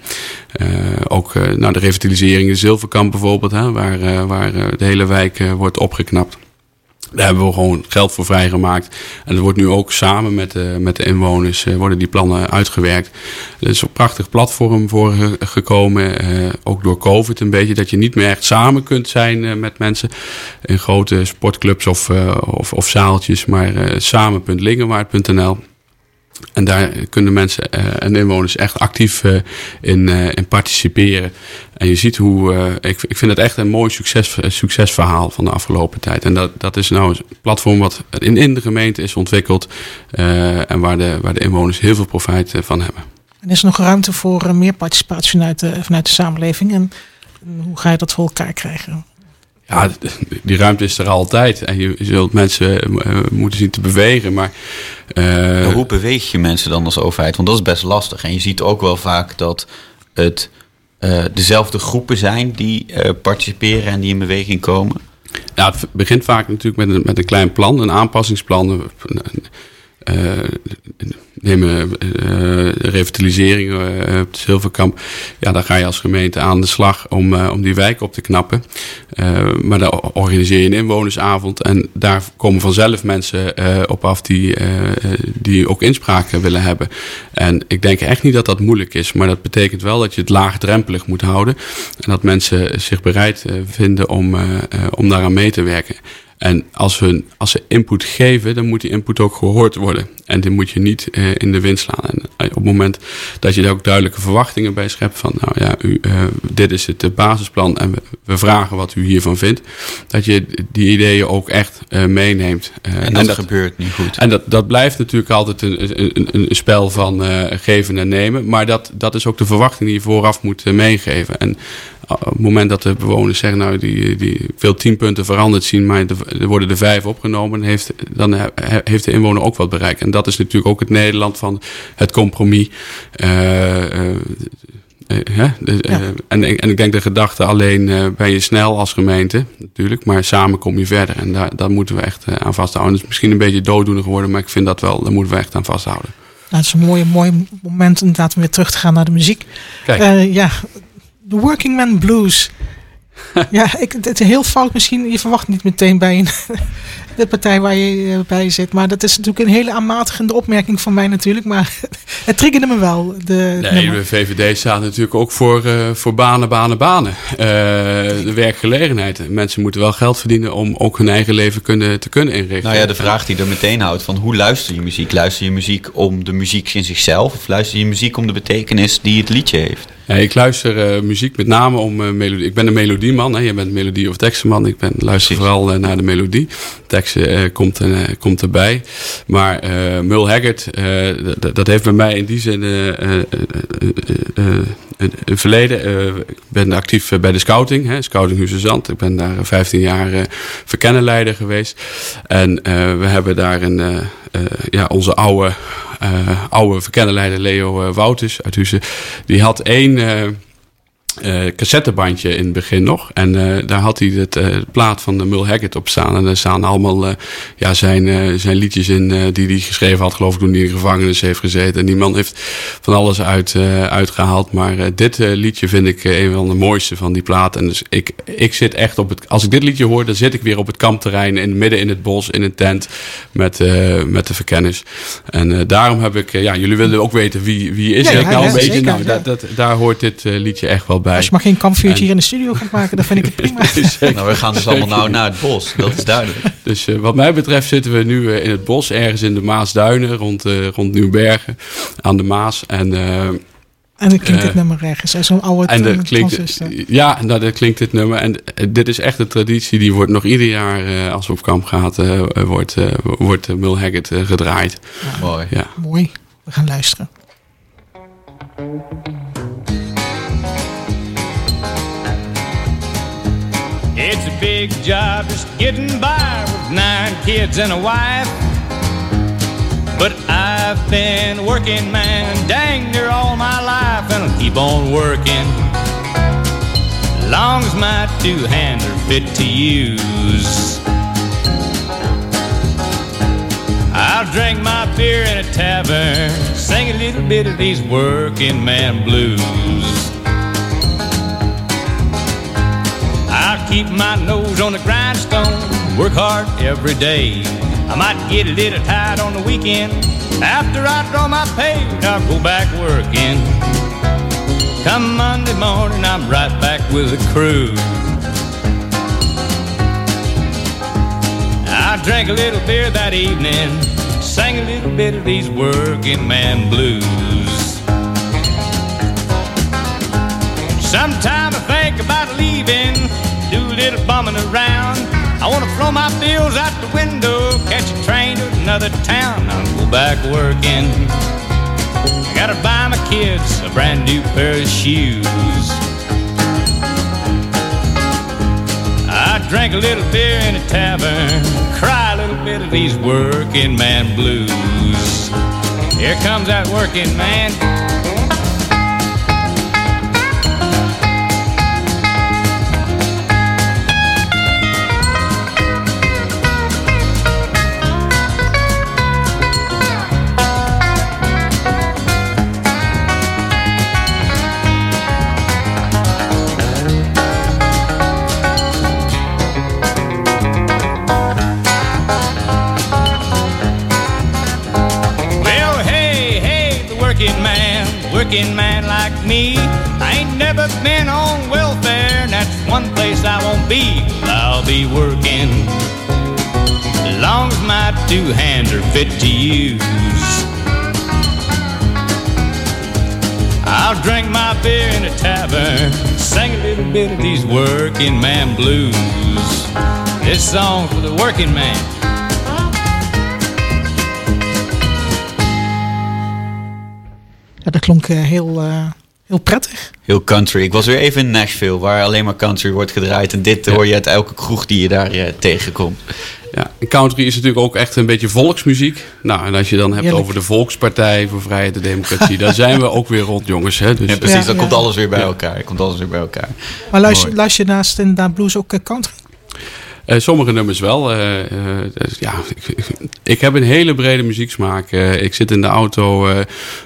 Uh, ook uh, de revitalisering in Zilverkamp bijvoorbeeld, hè, waar, waar de hele wijk wordt opgeknapt. Daar hebben we gewoon geld voor vrijgemaakt. En er wordt nu ook samen met de, met de inwoners uh, worden die plannen uitgewerkt. Er is een prachtig platform voor gekomen. Uh, ook door COVID een beetje. Dat je niet meer echt samen kunt zijn met mensen. In grote sportclubs of, of, of, zaaltjes. Maar samen.lingenwaard.nl en daar kunnen mensen uh, en inwoners echt actief in, uh, in participeren. En je ziet hoe, ik, ik vind het echt een mooi succes, succesverhaal van de afgelopen tijd. En dat, dat is nou een platform wat in, in de gemeente is ontwikkeld en waar de, waar de inwoners heel veel profijt van hebben. En is er nog ruimte voor meer participatie vanuit de, vanuit de samenleving? En hoe ga je dat voor elkaar krijgen? Ja, die ruimte is er altijd. En je zult mensen uh, moeten zien te bewegen. Maar, uh, hoe beweeg je mensen dan als overheid? Want dat is best lastig. En je ziet ook wel vaak dat het uh, dezelfde groepen zijn die participeren en die in beweging komen. Ja, het begint vaak natuurlijk met een, met een klein plan, een aanpassingsplan. Uh, nemen uh, revitalisering uh, op de Zilverkamp. Ja, dan ga je als gemeente aan de slag om, om die wijk op te knappen. maar dan organiseer je een inwonersavond. En daar komen vanzelf mensen op af die, die ook inspraak willen hebben. En ik denk echt niet dat dat moeilijk is. Maar dat betekent wel dat je het laagdrempelig moet houden. En dat mensen zich bereid vinden om, om daaraan mee te werken. En als, we, als ze input geven, dan moet die input ook gehoord worden. En die moet je niet uh, in de wind slaan. En uh, op het moment dat je daar ook duidelijke verwachtingen bij schept van, nou ja, u, uh, dit is het basisplan en we, we, vragen wat u hiervan vindt, dat je die ideeën ook echt meeneemt. en, dat en, dat gebeurt niet goed. En dat, dat blijft natuurlijk altijd een, een, een spel van geven en nemen, maar dat, dat is ook de verwachting die je vooraf moet meegeven. En op het moment dat de bewoners zeggen, nou, die, die veel tien punten veranderd zien, maar er worden er vijf opgenomen, heeft, dan heeft de inwoner ook wat bereikt. En dat is natuurlijk ook het Nederland van het compromis. Uh, uh, uh, en, en ik denk de gedachte alleen ben je snel als gemeente, natuurlijk, maar samen kom je verder. En daar, daar moeten we echt aan vasthouden. Het is misschien een beetje dooddoener geworden, maar ik vind dat wel, daar moeten we echt aan vasthouden. Nou, het is een mooi, mooi moment inderdaad om weer terug te gaan naar de muziek. Kijk. ja, de Working Man Blues. ja, ik, het is heel fout misschien. Je verwacht niet meteen bij een, de partij waar je eh, bij zit. Maar dat is natuurlijk een hele aanmatigende opmerking van mij natuurlijk. Maar het triggerde me wel. De, nee, de VVD staat natuurlijk ook voor, uh, voor banen, banen, banen. Uh, de werkgelegenheid. Mensen moeten wel geld verdienen om ook hun eigen leven kunnen, te kunnen inrichten. Nou ja, de vraag die er meteen houdt van hoe luister je muziek? Luister je muziek om de muziek in zichzelf? Of luister je muziek om de betekenis die het liedje heeft? Ja, ik luister uh, muziek met name om uh, melodie. Ik ben een melodieman. Hè. Je bent melodie- of tekstenman. Ik ben, luister vooral uh, naar de melodie. Teksten komt, komt erbij. Maar Mul Haggard, dat heeft bij mij in die zin een verleden. ik ben actief bij de scouting. Hè, scouting Zand. Ik ben daar 15 jaar verkennenleider geweest. En we hebben daar een, ja, onze oude oude verkennenleider Leo Wouters uit Huizen. Die had één uh, cassettebandje in het begin nog. En uh, daar had hij het uh, plaat van de Mul Haggard op staan. En daar staan allemaal ja, zijn, zijn liedjes in die hij geschreven had, geloof ik, toen hij in de gevangenis heeft gezeten. En die man heeft van alles uit, uitgehaald. Maar dit liedje vind ik een van de mooiste van die plaat. En dus ik, ik zit echt op het. Als ik dit liedje hoor, dan zit ik weer op het kampterrein, in, midden in het bos, in een tent met, met de verkenners. En daarom heb ik. ja, jullie willen ook weten wie, wie is ja, het nou een beetje. Nou, dat, dat, daar hoort dit liedje echt wel bij. Als je maar geen kampvuurtje hier in de studio gaat maken, dan vind ik het prima. nou, we gaan dus allemaal nou naar het bos, dat is duidelijk. Dus uh, wat mij betreft zitten we nu uh, in het bos, ergens in de Maasduinen, rond, uh, rond Nieuwbergen, aan de Maas. En, en dan klinkt dit nummer ergens, zo'n oude en dat klinkt, Ja, nou, dat klinkt dit nummer. En dit is echt een traditie, die wordt nog ieder jaar, als we op kamp gaat, wordt, wordt Mul Haggard gedraaid. Ja. Mooi. Ja. Mooi, we gaan luisteren. It's a big job just getting by with nine kids and a wife. But I've been working, man, dang near all my life, and I'll keep on working. Long as my two hands are fit to use. I'll drink my beer in a tavern, sing a little bit of these working man blues. Keep my nose on the grindstone, work hard every day. I might get a little tired on the weekend. After I draw my pay, I'll go back working. Come Monday morning, I'm right back with the crew. I drank a little beer that evening, sang a little bit of these working man blues. Sometime I think about leaving do a little bumming around. I wanna throw my bills out the window, catch a train to another town. I'll go back working. I gotta buy my kids a brand new pair of shoes. I drank a little beer in a tavern, cry a little bit of these working man blues. Here comes that working man. Working man like me. I ain't never been on welfare, and that's one place I won't be. I'll be working. long as my two hands are fit to use. I'll drink my beer in a tavern, sing a little bit of these working man blues. This song's for the working man. Ja, dat klonk uh, heel, uh, heel prettig. Heel country. Ik was weer even in Nashville, waar alleen maar country wordt gedraaid. En dit hoor je uit elke kroeg die je daar uh, tegenkomt. Ja, en country is natuurlijk ook echt een beetje volksmuziek. Nou, en als je dan hebt Heerlijk. over de Volkspartij voor Vrijheid en Democratie, daar zijn we ook weer rond, jongens. Hè? Dus, ja, precies, ja, dan ja. komt alles weer bij elkaar. Komt alles weer bij elkaar. Maar luister, luister je naast inderdaad blues ook country? Uh, sommige nummers wel. Uh, uh, ja, ik, ik, heb een hele brede muzieksmaak. ik zit in de auto,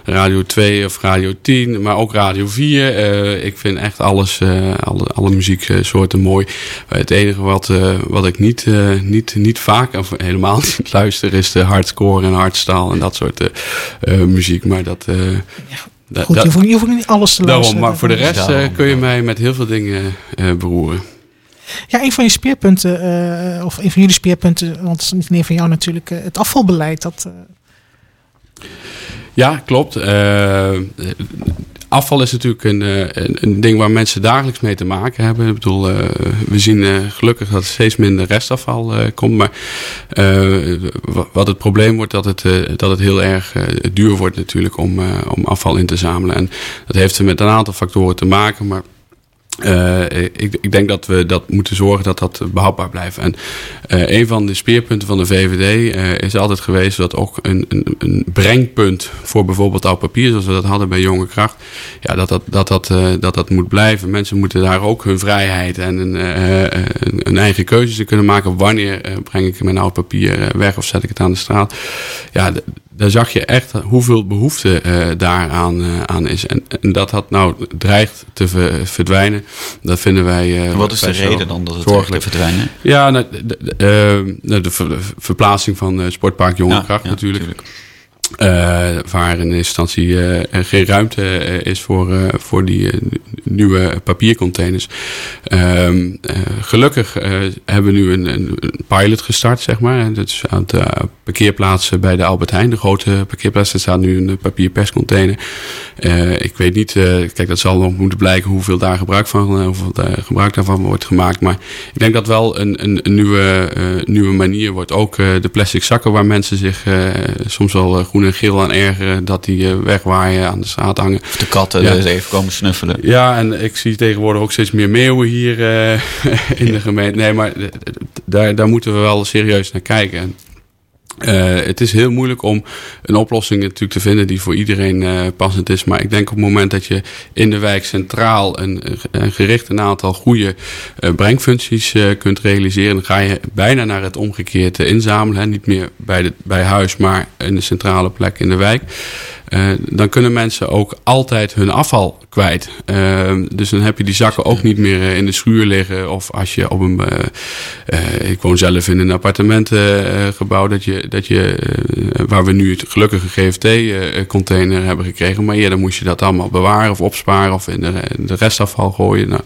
Radio 2 of Radio 10, maar ook Radio 4. ik vind echt alles, alle, alle muzieksoorten mooi. het enige wat, wat ik niet, niet, niet vaak of helemaal niet luister is de hardcore en hardstyle en dat soort muziek. Maar dat... Ja, goed, je, hoeft, je hoeft niet alles te luisteren. Daarom, maar voor de rest kun je mij met heel veel dingen beroeren. Ja, een van je speerpunten, uh, of een van jullie speerpunten, want het is niet meer van jou natuurlijk, uh, het afvalbeleid. Dat. Ja, klopt. afval is natuurlijk een, een, een, ding waar mensen dagelijks mee te maken hebben. Ik bedoel, we zien gelukkig dat er steeds minder restafval komt. Maar wat het probleem wordt, dat het, dat het heel erg duur wordt natuurlijk om, om afval in te zamelen. En dat heeft met een aantal factoren te maken, maar uh, ik, ik, denk dat we dat moeten zorgen dat dat behoudbaar blijft. En uh, een van de speerpunten van de VVD uh, is altijd geweest dat ook een, een, een, brengpunt voor bijvoorbeeld oud papier, zoals we dat hadden bij Jonge Kracht, ja, dat, dat, dat, dat, dat, dat moet blijven. Mensen moeten daar ook hun vrijheid en een, een eigen keuze kunnen maken. Wanneer breng ik mijn oud papier weg of zet ik het aan de straat? Ja, daar zag je echt hoeveel behoefte uh, daaraan uh, aan is. En, en, dat had nou dreigt te ver, verdwijnen. Dat vinden wij. Uh, Wat is de reden dan dat het dreigt te verdwijnen? Ja, nou, de, de, de, ver, verplaatsing van Sportpark Jonge Kracht ja, natuurlijk. natuurlijk. Uh, waar in instantie uh, geen ruimte uh, is voor, voor die nieuwe papiercontainers. Ehm, gelukkig hebben we nu een, een, pilot gestart, zeg maar. Is aan de parkeerplaatsen bij de Albert Heijn, de grote parkeerplaats. Er staat nu een papierperscontainer. ik weet niet, kijk, dat zal nog moeten blijken hoeveel daar gebruik van, hoeveel daar gebruik daarvan wordt gemaakt. Maar ik denk dat wel een, een, een nieuwe, nieuwe manier wordt. Ook de plastic zakken waar mensen zich soms wel goed groen en geel aan ergeren dat die uh, wegwaaien aan de straat hangen. Of de katten ja. even komen snuffelen. Ja, en ik zie tegenwoordig ook steeds meer meeuwen hier uh, in de gemeente. Nee, maar daar, daar moeten we wel serieus naar kijken. Uh, het is heel moeilijk om een oplossing natuurlijk te vinden die voor iedereen uh, passend is. Maar ik denk op het moment dat je in de wijk centraal een, een gericht een aantal goede uh, brengfuncties kunt realiseren, dan ga je bijna naar het omgekeerde inzamelen. Niet meer bij, de, bij huis, maar in de centrale plek in de wijk. Uh, dan kunnen mensen ook altijd hun afval kwijt. Uh, dus dan heb je die zakken ook niet meer uh, in de schuur liggen. Of als je op een. ik woon zelf in een appartementengebouw. dat je, dat je, waar we nu het gelukkige GFT-container hebben gekregen. Maar eerder moest je dat allemaal bewaren of opsparen. Of in de, de restafval gooien. Nou,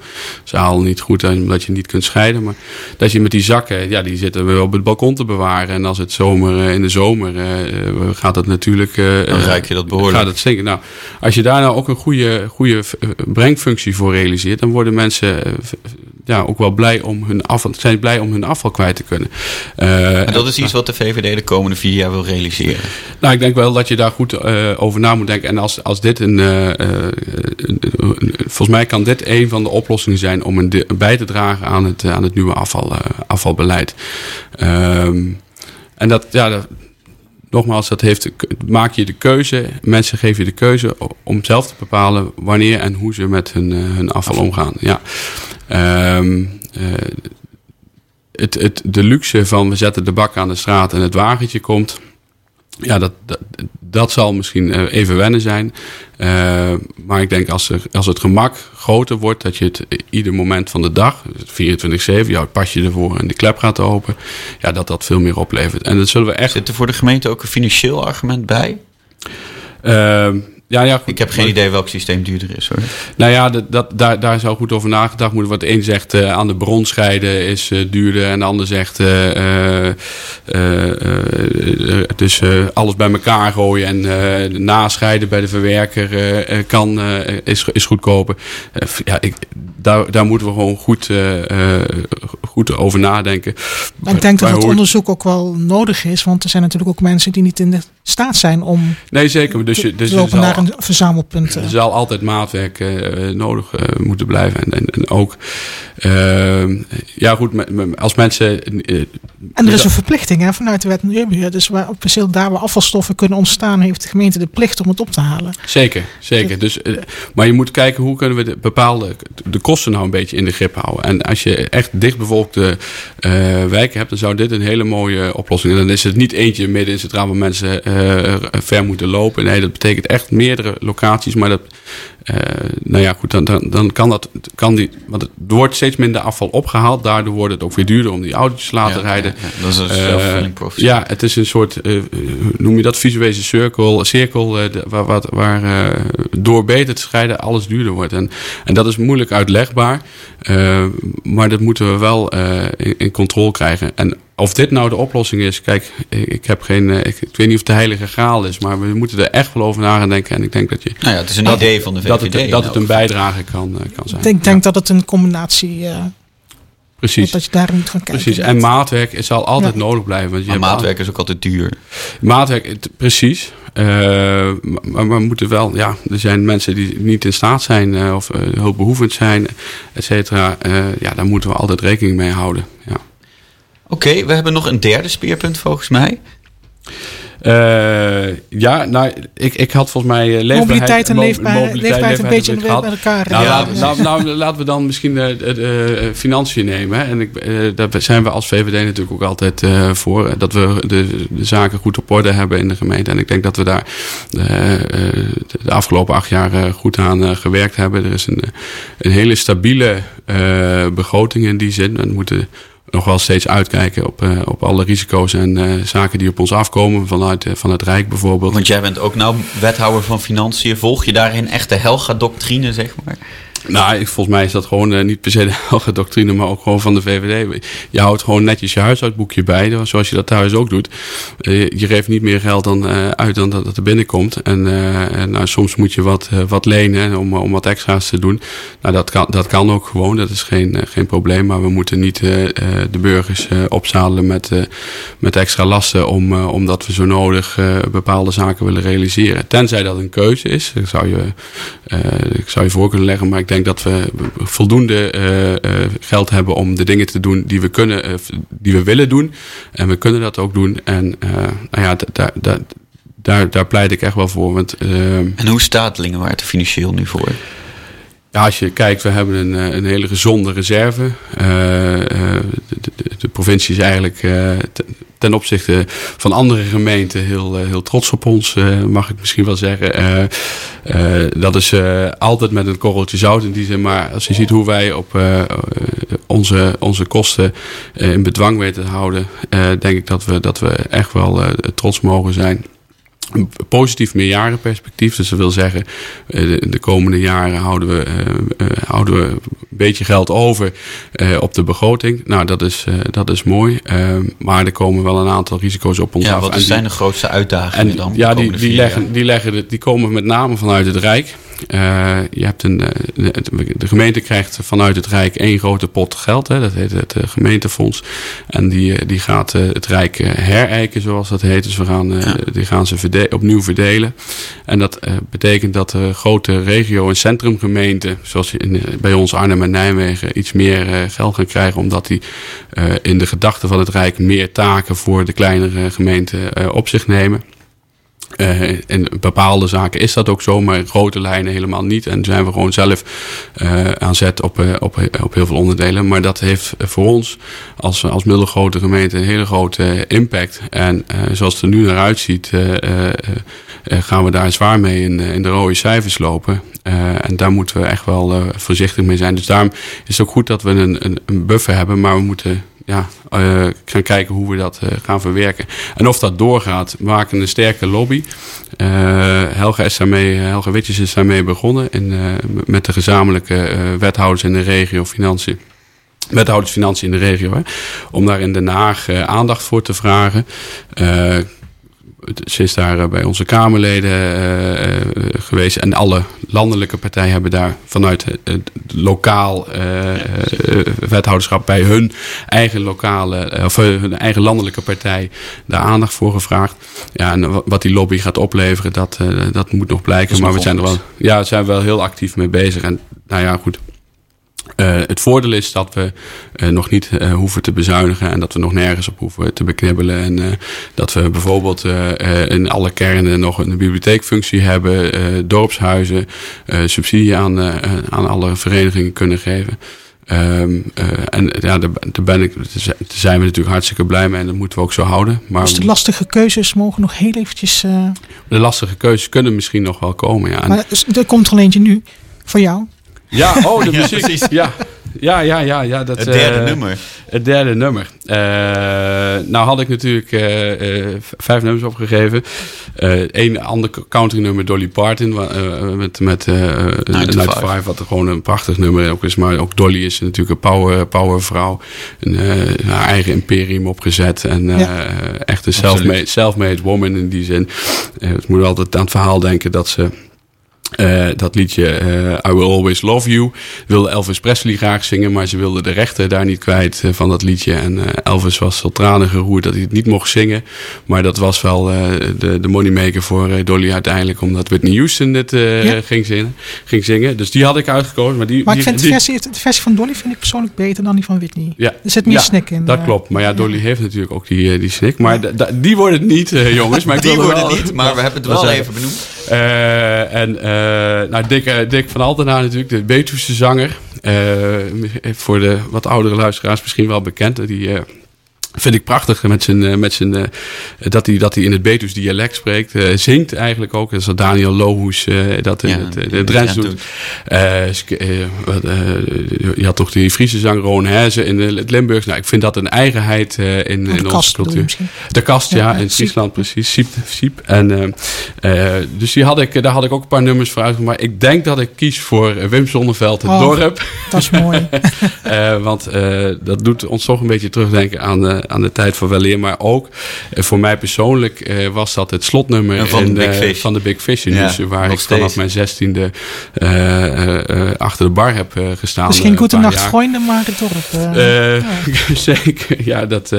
is al niet goed omdat je niet kunt scheiden. Maar dat je met die zakken. Ja, die zitten we op het balkon te bewaren. En als het zomer, in de zomer gaat het natuurlijk. dan ruik je dat behoorlijk. Gaat het stinken. Nou, als je daar nou ook een goede, goede brengfunctie voor realiseert, dan worden mensen eh, ja, ook wel blij om hun afval, zijn blij om hun afval kwijt te kunnen. Uh, en dat is iets wat de VVD de komende vier jaar wil realiseren. Nou, ik denk wel dat je daar goed uh, over na moet denken. En als, als dit een, uh, volgens mij kan dit een van de oplossingen zijn om een bij te dragen aan het, aan het nieuwe afval, afvalbeleid. Um, en dat, ja, dat, nogmaals, dat heeft, maak je de keuze. Mensen geven je de keuze om zelf te bepalen wanneer en hoe ze met hun, uh, hun afval, omgaan. Ja. Um, uh, het, het, de luxe van we zetten de bak aan de straat en het wagentje komt ja, dat, dat, dat, zal misschien eh, even wennen zijn. Uh, maar ik denk als, er, als het gemak groter wordt, dat je het ieder moment van de dag, 24-7, jouw pasje ervoor en de klep gaat open, ja, dat dat veel meer oplevert. En dat zullen we echt. Zit er voor de gemeente ook een financieel argument bij? Uh, ja, ja, ik heb geen idee welk systeem duurder is hoor. Nou ja, dat, dat, daar, daar zou goed over nagedacht moeten. Wat een zegt uh, aan de bron scheiden is uh, duurder. En de ander zegt uh, dus alles bij elkaar gooien en nascheiden bij de verwerker kan, is, is goedkoper. ja, ik, daar, daar moeten we gewoon goed, goed over nadenken. Maar ik denk dat het onderzoek ook wel nodig is, want er zijn natuurlijk ook mensen die niet in de staat zijn om nee, zeker. Dus je, dus te lopen naar een verzamelpunt. Er zal altijd maatwerk nodig moeten blijven. En, en, en ook, ja goed, als mensen... en er is een verplichting hè, vanuit de wet Milieubeheer. Dus waar, precies daar waar afvalstoffen kunnen ontstaan, heeft de gemeente de plicht om het op te halen. Zeker, zeker. Dus, maar je moet kijken hoe kunnen we de bepaalde de kosten nou een beetje in de grip houden. En als je echt dichtbevolkte wijken hebt, dan zou dit een hele mooie oplossing zijn. Dan is het niet eentje midden in centraal waar mensen ver moeten lopen. Nee, dat betekent echt meerdere locaties. Maar dat, nou ja, goed, dan, dan, dan kan dat, kan die, want het wordt steeds minder afval opgehaald. Daardoor wordt het ook weer duurder om die autootjes te laten rijden. Ja, dat is een prophecy. Ja, het is een soort, noem je dat, visuele cirkel, cirkel waar, waar, waar door beter te scheiden alles duurder wordt. En, en dat is moeilijk uitlegbaar. maar dat moeten we wel in, in controle krijgen. En of dit nou de oplossing is, kijk, ik, heb geen, ik, ik, weet niet of het de heilige graal is, maar we moeten er echt wel over na gaan denken. En ik denk dat je. Nou ja, het is een idee van de VVD. Dat het, dat het een bijdrage kan, kan zijn. Ik denk, denk dat het een combinatie. Uh, Precies. Dat je daar niet gaan kijken. Precies. En maatwerk zal altijd ja. nodig blijven. Want je maar maatwerk is ook altijd duur. Maatwerk, precies. Uh, maar we moeten wel, ja, er zijn mensen die niet in staat zijn uh, of uh, hulpbehoevend zijn, et cetera. ja, daar moeten we altijd rekening mee houden. Ja. Oké, okay, we hebben nog een derde speerpunt volgens mij. Uh, ja, nou, ik, ik had volgens mij uh, Mobiliteit en leefbaar, mobiliteit, leefbaarheid een beetje met elkaar. Nou, ja, laat, nou, nou, laten we dan misschien de, de, financiën nemen. Hè. En ik, daar zijn we als VVD natuurlijk ook altijd voor. Dat we de, de zaken goed op orde hebben in de gemeente. En ik denk dat we daar de afgelopen acht jaar goed aan gewerkt hebben. Er is een, een hele stabiele begroting in die zin. We moeten nog wel steeds uitkijken op, uh, op alle risico's en uh, zaken die op ons afkomen vanuit uh, van het Rijk bijvoorbeeld. Want jij bent ook nou wethouder van Financiën. Volg je daarin echt de Helga-doctrine, zeg maar? Nou, volgens mij is dat gewoon uh, niet per se de helge doctrine, maar ook gewoon van de VVD. Je houdt gewoon netjes je huishoudboekje bij, zoals je dat thuis ook doet. Uh, je geeft niet meer geld dan, uit dan dat het er binnenkomt. En, en nou, soms moet je wat, wat lenen om, om wat extra's te doen. Nou, dat kan, dat kan ook gewoon, dat is geen, geen probleem. Maar we moeten niet de burgers opzadelen met, met extra lasten om, omdat we zo nodig bepaalde zaken willen realiseren. Tenzij dat een keuze is, dat zou je, ik zou je voor kunnen leggen, maar ik denk dat we voldoende uh, geld hebben om de dingen te doen die we kunnen, uh, die we willen doen. En we kunnen dat ook doen. En nou ja, daar, daar, daar, pleit ik echt wel voor. Want, en hoe staat Lingenwaard financieel nu voor? Ja, als je kijkt, we hebben een, een hele gezonde reserve. Uh, de, de, de, provincie is eigenlijk ten opzichte van andere gemeenten heel, heel trots op ons, mag ik misschien wel zeggen. dat is altijd met een korreltje zout in die zin. Maar als je ziet hoe wij op onze, onze kosten in bedwang weten te houden, denk ik dat we, dat we echt wel trots mogen zijn een positief meerjarenperspectief. Dus dat wil zeggen, de komende jaren houden we, uh, houden we een beetje geld over uh, op de begroting. Nou, dat is, uh, dat is mooi. maar er komen wel een aantal risico's op ons ja, af. Wat zijn die, de grootste uitdagingen en, dan? Ja, die, die, leggen, die, leggen, die komen met name vanuit het Rijk. Uh, je hebt een, de gemeente krijgt vanuit het Rijk één grote pot geld. Hè, dat heet het gemeentefonds. En die, die gaat het Rijk herijken, zoals dat heet. Dus we gaan, ja. die gaan ze verde opnieuw verdelen. En dat betekent dat de grote regio- en centrumgemeenten, zoals in, bij ons Arnhem en Nijmegen, iets meer geld gaan krijgen. Omdat die in de gedachten van het Rijk meer taken voor de kleinere gemeenten op zich nemen. Uh, in bepaalde zaken is dat ook zo, maar in grote lijnen helemaal niet. En zijn we gewoon zelf uh, aan zet op, uh, op, op heel veel onderdelen. Maar dat heeft voor ons als, als middelgrote gemeente een hele grote impact. En zoals het er nu naar uitziet, gaan we daar zwaar mee in, in de rode cijfers lopen. en daar moeten we echt wel voorzichtig mee zijn. Dus daarom is het ook goed dat we een, een, een buffer hebben, maar we moeten ja, uh, gaan kijken hoe we dat uh, gaan verwerken. En of dat doorgaat, we maken een sterke lobby. Uh, Helga, is daarmee, Helga Witjes is daarmee begonnen in, met de gezamenlijke wethouders in de regio Financiën. wethouders financiën in de regio. Hè, om daar in Den Haag aandacht voor te vragen. Ze is daar bij onze Kamerleden uh, geweest. En alle landelijke partijen hebben daar vanuit het lokaal wethouderschap bij hun eigen lokale of hun eigen landelijke partij daar aandacht voor gevraagd. Ja, en wat die lobby gaat opleveren, dat, dat moet nog blijken. Maar we zijn er wel, ja, zijn wel heel actief mee bezig. En nou ja, goed. Uh, het voordeel is dat we uh, nog niet uh, hoeven te bezuinigen en dat we nog nergens op hoeven te beknibbelen. En dat we bijvoorbeeld in alle kernen nog een bibliotheekfunctie hebben, dorpshuizen, subsidie aan, aan alle verenigingen kunnen geven. Um, en ja, daar, daar, ben ik, daar zijn we natuurlijk hartstikke blij mee en dat moeten we ook zo houden. Maar dus de lastige keuzes mogen nog heel eventjes... De lastige keuzes kunnen misschien nog wel komen, ja. Maar er komt er eentje nu, voor jou. Ja, oh, de muziek. Ja, ja, ja, ja. ja dat, het derde uh, nummer. Het derde nummer. Uh, nou had ik natuurlijk uh, vijf nummers opgegeven. Eén ander countrynummer, Dolly Parton. met met Night, Night Five, wat gewoon een prachtig nummer ook is. Maar ook Dolly is natuurlijk een power, powervrouw. Een, haar eigen imperium opgezet. En ja. echt een self-made self woman in die zin. ik moet altijd aan het verhaal denken dat ze... Uh, dat liedje uh, I Will Always Love You wilde Elvis Presley graag zingen, maar ze wilde de rechten daar niet kwijt uh, van dat liedje. En Elvis was zo tranen geroerd dat hij het niet mocht zingen. Maar dat was wel de, de moneymaker voor Dolly uiteindelijk, omdat Whitney Houston dit ja. ging, zingen, ging zingen. Dus die had ik uitgekozen. Maar, die, maar die, ik vind die, de, versie, de versie van Dolly vind ik persoonlijk beter dan die van Whitney. Ja. Er zit meer ja, snik in. Dat klopt. Maar ja, Dolly heeft natuurlijk ook die, die snik. Maar die wordt het niet, jongens. Maar ik die wordt het niet, maar we hebben het wel even benoemd. En nou, Dick, Dick van Altena natuurlijk, de Betuwse zanger. Voor de wat oudere luisteraars misschien wel bekend. Die vind ik prachtig met zijn, met zijn, uh, dat, hij, dat hij in het Betuws dialect spreekt. zingt eigenlijk ook. Dat is Daniel Lohuis dat in ja, het, het Drents doet. je had toch die Friese zanger Roon Hezen in het Limburgs. Nou, ik vind dat een eigenheid in, in onze cultuur. De kast, ja, ja in Friesland precies. Siep. Siep. En, dus die had ik, daar had ik ook een paar nummers voor uit. Maar ik denk dat ik kies voor Wim Zonneveld, het oh, dorp. Dat is mooi. want dat doet ons toch een beetje terugdenken aan aan de tijd van weleer. Maar ook uh, voor mij persoonlijk uh, was dat het slotnummer van, in, de Big Fish. van de Big Fish. Ja, dus, waar ik steeds. vanaf mijn zestiende uh, achter de bar heb gestaan. Dus geen goede nacht vrienden, maar het dorp. ja. Zeker, ja. Dat,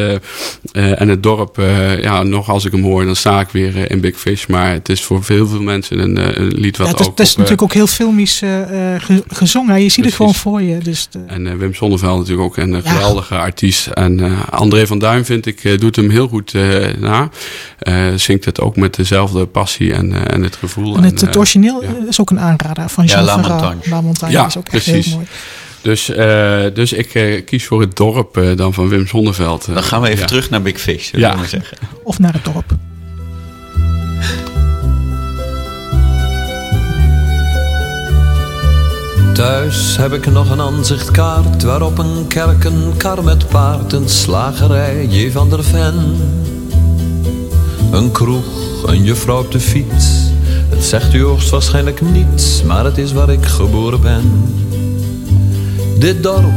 en het dorp, ja, nog als ik hem hoor, dan sta ik weer in Big Fish. Maar het is voor veel, veel mensen een, een lied wat ja, het is, ook... Het is op, natuurlijk ook heel filmisch ge gezongen. Je ziet Precies. het gewoon voor je. Dus de... En Wim Sonneveld natuurlijk ook een geweldige artiest. En André van Duin vind ik, uh, doet hem heel goed uh, na. Uh, zingt het ook met dezelfde passie en, en het gevoel. En het, het origineel ja. is ook een aanrader van Jean ja, La. Montagne. La Montagne Ja, is ook precies. echt heel mooi. Dus, dus ik kies voor het dorp dan van Wim Sonneveld. Dan gaan we even ja. terug naar Big Fish, zullen Ja. we maar zeggen. Of naar het dorp. Thuis heb ik nog een aanzichtkaart waarop een kerk, een kar met paard, een slagerij, J. van der Ven. Een kroeg, een juffrouw op de fiets. Het zegt u hoogstwaarschijnlijk niets, maar het is waar ik geboren ben. Dit dorp,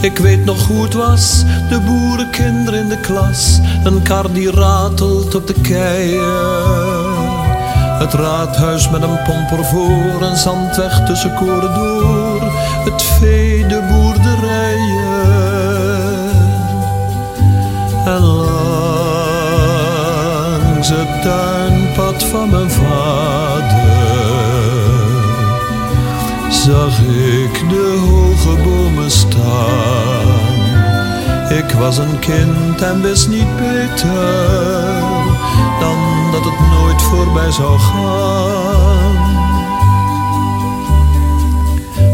ik weet nog hoe het was, de boerenkinderen in de klas, een kar die ratelt op de keien. Het raadhuis met een pomper voor, een zandweg tussen koren door. Het vee, de boerderijen. En langs het tuinpad van mijn vader zag ik de hoge bomen staan. Ik was een kind en wist niet beter dan dat het nooit voorbij zou gaan.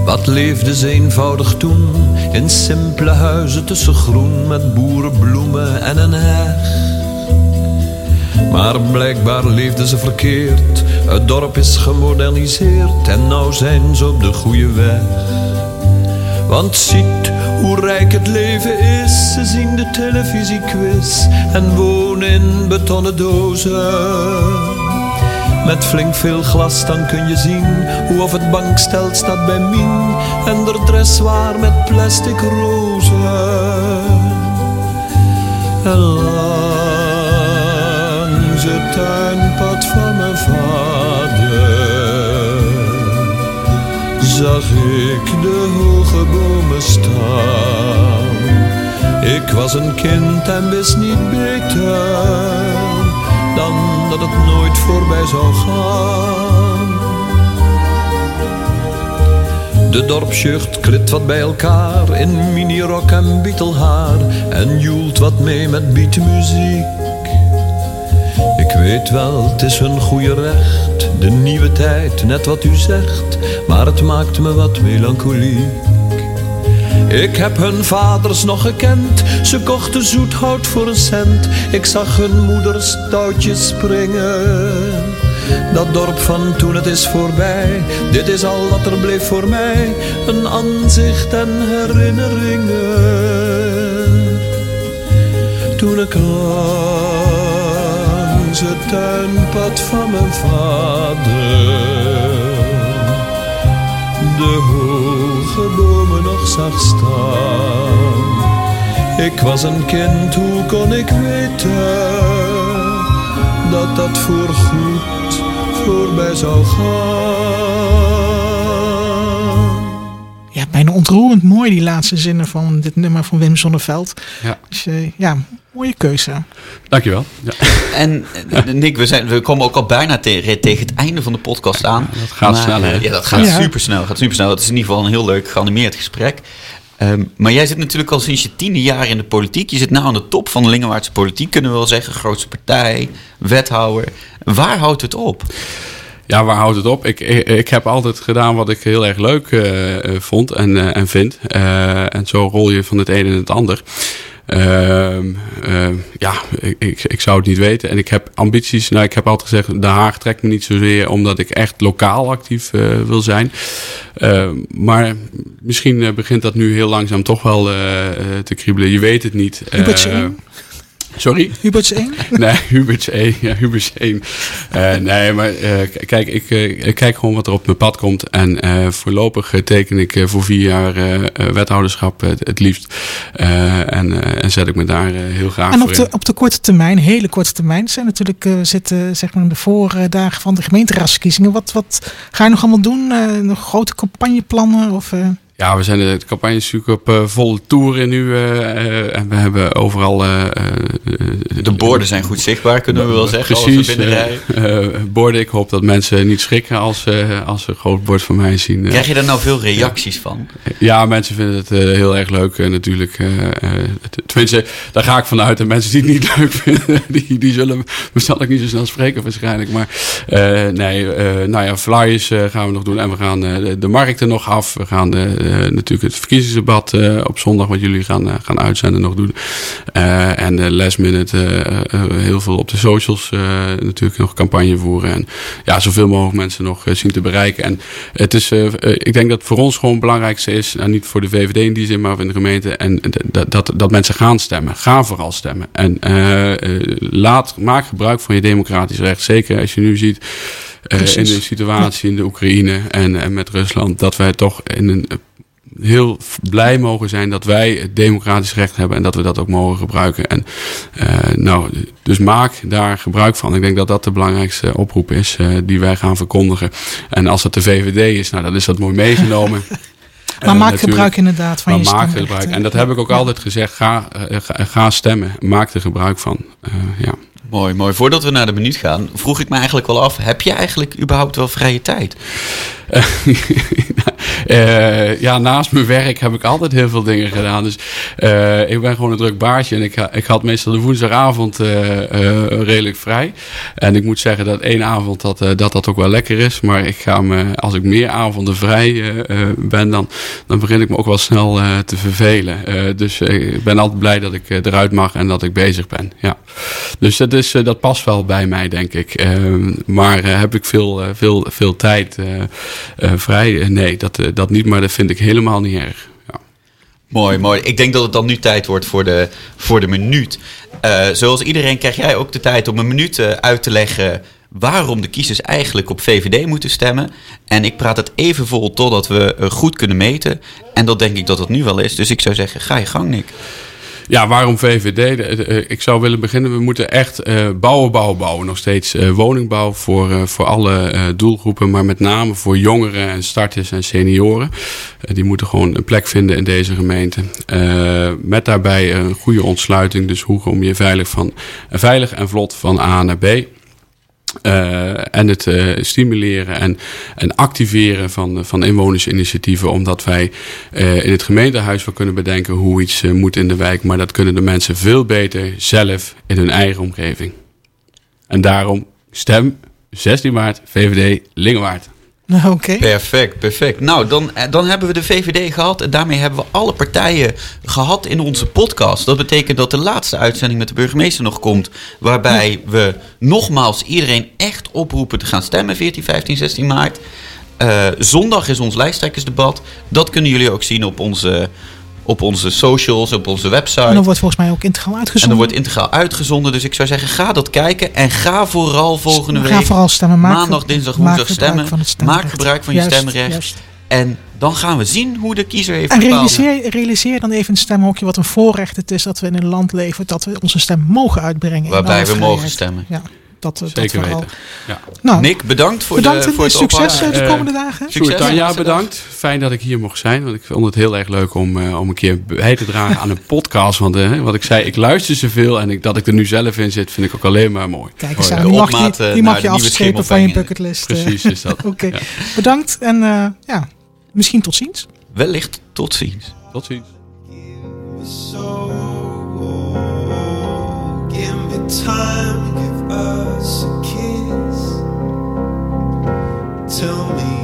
Wat leefde ze eenvoudig toen in simpele huizen tussen groen met boerenbloemen en een heg. Maar blijkbaar leefden ze verkeerd. Het dorp is gemoderniseerd en nou zijn ze op de goede weg. Want ziet hoe rijk het leven is. Ze zien de televisiequiz en wonen in betonnen dozen. Met flink veel glas dan kun je zien hoe of het bankstel staat bij Mien en de dressoir met plastic rozen. En langs het tuinpad van mijn vader zag ik de hoge bomen Ik was een kind en wist niet beter dan dat het nooit voorbij zou gaan. De dorpsjucht krit wat bij elkaar in minirok en bietelhaar en joelt wat mee met beatmuziek. Ik weet wel, het is hun goede recht, de nieuwe tijd, net wat u zegt, maar het maakt me wat melancholiek. Ik heb hun vaders nog gekend, ze kochten zoethout voor een cent. Ik zag hun moeders touwtjes springen. Dat dorp van toen het is voorbij, dit is al wat er bleef voor mij. Een aanzicht en herinneringen. Toen ik langs het tuinpad van mijn vader de bomen nog zag staan. Ik was een kind, hoe kon ik weten dat dat voorgoed voorbij zou gaan? Ja, bijna ontroerend mooi die laatste zinnen van dit nummer van Wim Zonneveld. Ja. Dus eh, ja, mooie keuze. Dankjewel. Ja. En eh, Nick, we, zijn, we komen ook al bijna te- tegen het einde van de podcast aan. dat gaat snel, hè? eh, Ja, dat gaat Ja. supersnel. Gaat supersnel. Het is in ieder geval een heel leuk geanimeerd gesprek. Ehm, maar jij zit natuurlijk al sinds je tiende jaar in de politiek. Je zit nou aan de top van de Lingewaardse politiek, kunnen we wel zeggen. Grootste partij, wethouder. Waar houdt het op? Ja, waar houdt het op? Ik, ik, ik heb altijd gedaan wat ik heel erg leuk eh, eh, vond en, eh, en vind. Eh, en zo rol je van het een in het ander. Ehm, ehm, ja, ik, ik, zou het niet weten. En ik heb ambities. Nou, ik heb altijd gezegd, Den Haag trekt me niet zozeer omdat ik echt lokaal actief eh, wil zijn. Ehm, maar misschien eh, begint dat nu heel langzaam toch wel eh, eh, te kriebelen. Je weet het niet. Sorry? Hubert's 1? Nee, Hubert's 1. Ja, Hubert's 1. Eh, nee, maar eh, kijk, ik, eh, ik kijk gewoon wat er op mijn pad komt. En voorlopig teken ik voor vier jaar wethouderschap het, het liefst. En, en zet ik me daar heel graag En voor op de, in. op de korte termijn, hele korte termijn, zijn natuurlijk zitten zeg maar de voordagen van de gemeenteraadsverkiezingen. Wat, wat ga je nog allemaal doen? Nog grote campagneplannen? Of, Ja, we zijn de, campagne natuurlijk op eh, volle toeren nu. eh, eh, en we hebben overal... De borden zijn goed zichtbaar, kunnen we wel zeggen. Precies. borden. Ik hoop dat mensen niet schrikken als, als ze een groot bord van mij zien. Krijg je daar nou veel reacties van? Ja, mensen vinden het heel erg leuk natuurlijk. tenminste, daar ga ik vanuit. En mensen die het niet leuk vinden, die, die zullen me zal ik niet zo snel spreken waarschijnlijk. Maar nee, nou ja, flyers gaan we nog doen. En we gaan de, de markten nog af. We gaan de, natuurlijk het verkiezingsdebat eh, op zondag, wat jullie gaan, eh, gaan uitzenden, nog doen. Eh, en de last minute eh, eh, heel veel op de socials eh, natuurlijk nog campagne voeren. En ja, zoveel mogelijk mensen nog eh, zien te bereiken. En het is, eh, eh, ik denk dat voor ons gewoon het belangrijkste is, nou, niet voor de VVD in die zin, maar in de gemeente, en dat, dat, dat mensen gaan stemmen. Ga vooral stemmen. En eh, eh, laat, maak gebruik van je democratisch recht. Zeker als je nu ziet eh, in de situatie in de Oekraïne en, en met Rusland, dat wij toch in een eh, heel blij mogen zijn dat wij het democratisch recht hebben en dat we dat ook mogen gebruiken. En eh, nou, dus maak daar gebruik van. Ik denk dat dat de belangrijkste oproep is eh, die wij gaan verkondigen. En als het de VVD is, nou dan is dat mooi meegenomen. maar Eh, maak natuurlijk. gebruik inderdaad van Maar je maak gebruik. En dat heb ik ook Ja. altijd gezegd. Ga, ga, ga stemmen. Maak er gebruik van. Eh, ja. Mooi, mooi. Voordat we naar de minuut gaan, vroeg ik me eigenlijk wel af: heb je eigenlijk überhaupt wel vrije tijd? Eh, ja, naast mijn werk heb ik altijd heel veel dingen gedaan. Dus eh, ik ben gewoon een druk baasje. En ik, ik had meestal de woensdagavond eh, redelijk vrij. En ik moet zeggen dat één avond dat, dat dat ook wel lekker is. Maar ik ga me, als ik meer avonden vrij ben, dan, dan begin ik me ook wel snel te vervelen. Dus ik ben altijd blij dat ik eruit mag en dat ik bezig ben. Ja. Dus dat, is, dat past wel bij mij, denk ik. Ehm, maar heb ik veel, veel, veel tijd vrij? Nee, dat, dat niet, maar dat vind ik helemaal niet erg. Ja. Mooi, mooi. Ik denk dat het dan nu tijd wordt voor de, voor de minuut. Eh, zoals iedereen krijg jij ook de tijd om een minuut eh, uit te leggen waarom de kiezers eigenlijk op VVD moeten stemmen. En ik praat het even vol totdat we eh, goed kunnen meten. En dat denk ik dat het nu wel is. Dus ik zou zeggen, ga je gang, Nick. Ja, waarom VVD? Eh, ik zou willen beginnen. We moeten echt uh, bouwen, bouwen, bouwen. Nog steeds uh, woningbouw voor, voor alle doelgroepen. Maar met name voor jongeren en starters en senioren. die moeten gewoon een plek vinden in deze gemeente. met daarbij een goede ontsluiting. Dus hoe kom je veilig, van, veilig en vlot van A naar B. Uh, en het uh, stimuleren en, en activeren van, van inwonersinitiatieven. Omdat wij in het gemeentehuis wel kunnen bedenken hoe iets moet in de wijk. Maar dat kunnen de mensen veel beter zelf in hun eigen omgeving. En daarom stem 16 maart VVD Lingewaard. Nou. Perfect, perfect. Nou, dan, eh, dan hebben we de VVD gehad. En daarmee hebben we alle partijen gehad in onze podcast. Dat betekent dat de laatste uitzending met de burgemeester nog komt. Waarbij we nogmaals iedereen echt oproepen te gaan stemmen 14, 15, 16 maart. Uh, zondag is ons lijsttrekkersdebat. Dat kunnen jullie ook zien op onze op onze socials, op onze website. En dan wordt volgens mij ook integraal uitgezonden. En dan wordt integraal uitgezonden. Dus ik zou zeggen, ga dat kijken. En ga vooral volgende week... Ga vooral stemmen. Maak, maandag, dinsdag, woensdag stemmen. Maak gebruik van je stemrecht. En dan gaan we zien hoe de kiezer heeft En realiseer, realiseer dan even een stemhokje wat een voorrecht het is dat we in een land leven dat we onze stem mogen uitbrengen. Waarbij we mogen stemmen. Ja. Dat, eh, Zeker dat weten. Ja. Nou, Nick, bedankt voor bedankt de voor het succes eh, de komende dagen. Succes. Tanja, bedankt. Fijn dat ik hier mocht zijn. Want ik vond het heel erg leuk om, uh, om een keer bij te dragen aan een podcast. Want uh, wat ik zei, ik luister zoveel. En ik, dat ik er nu zelf in zit, vind ik ook alleen maar mooi. Kijk eens aan, die mag je, die mag je afstrepen van je bucketlist. Precies is dat. Oké, okay. ja. bedankt. En ja, misschien tot ziens. Wellicht tot ziens. Tot ziens. Give me time us a kiss. Tell me.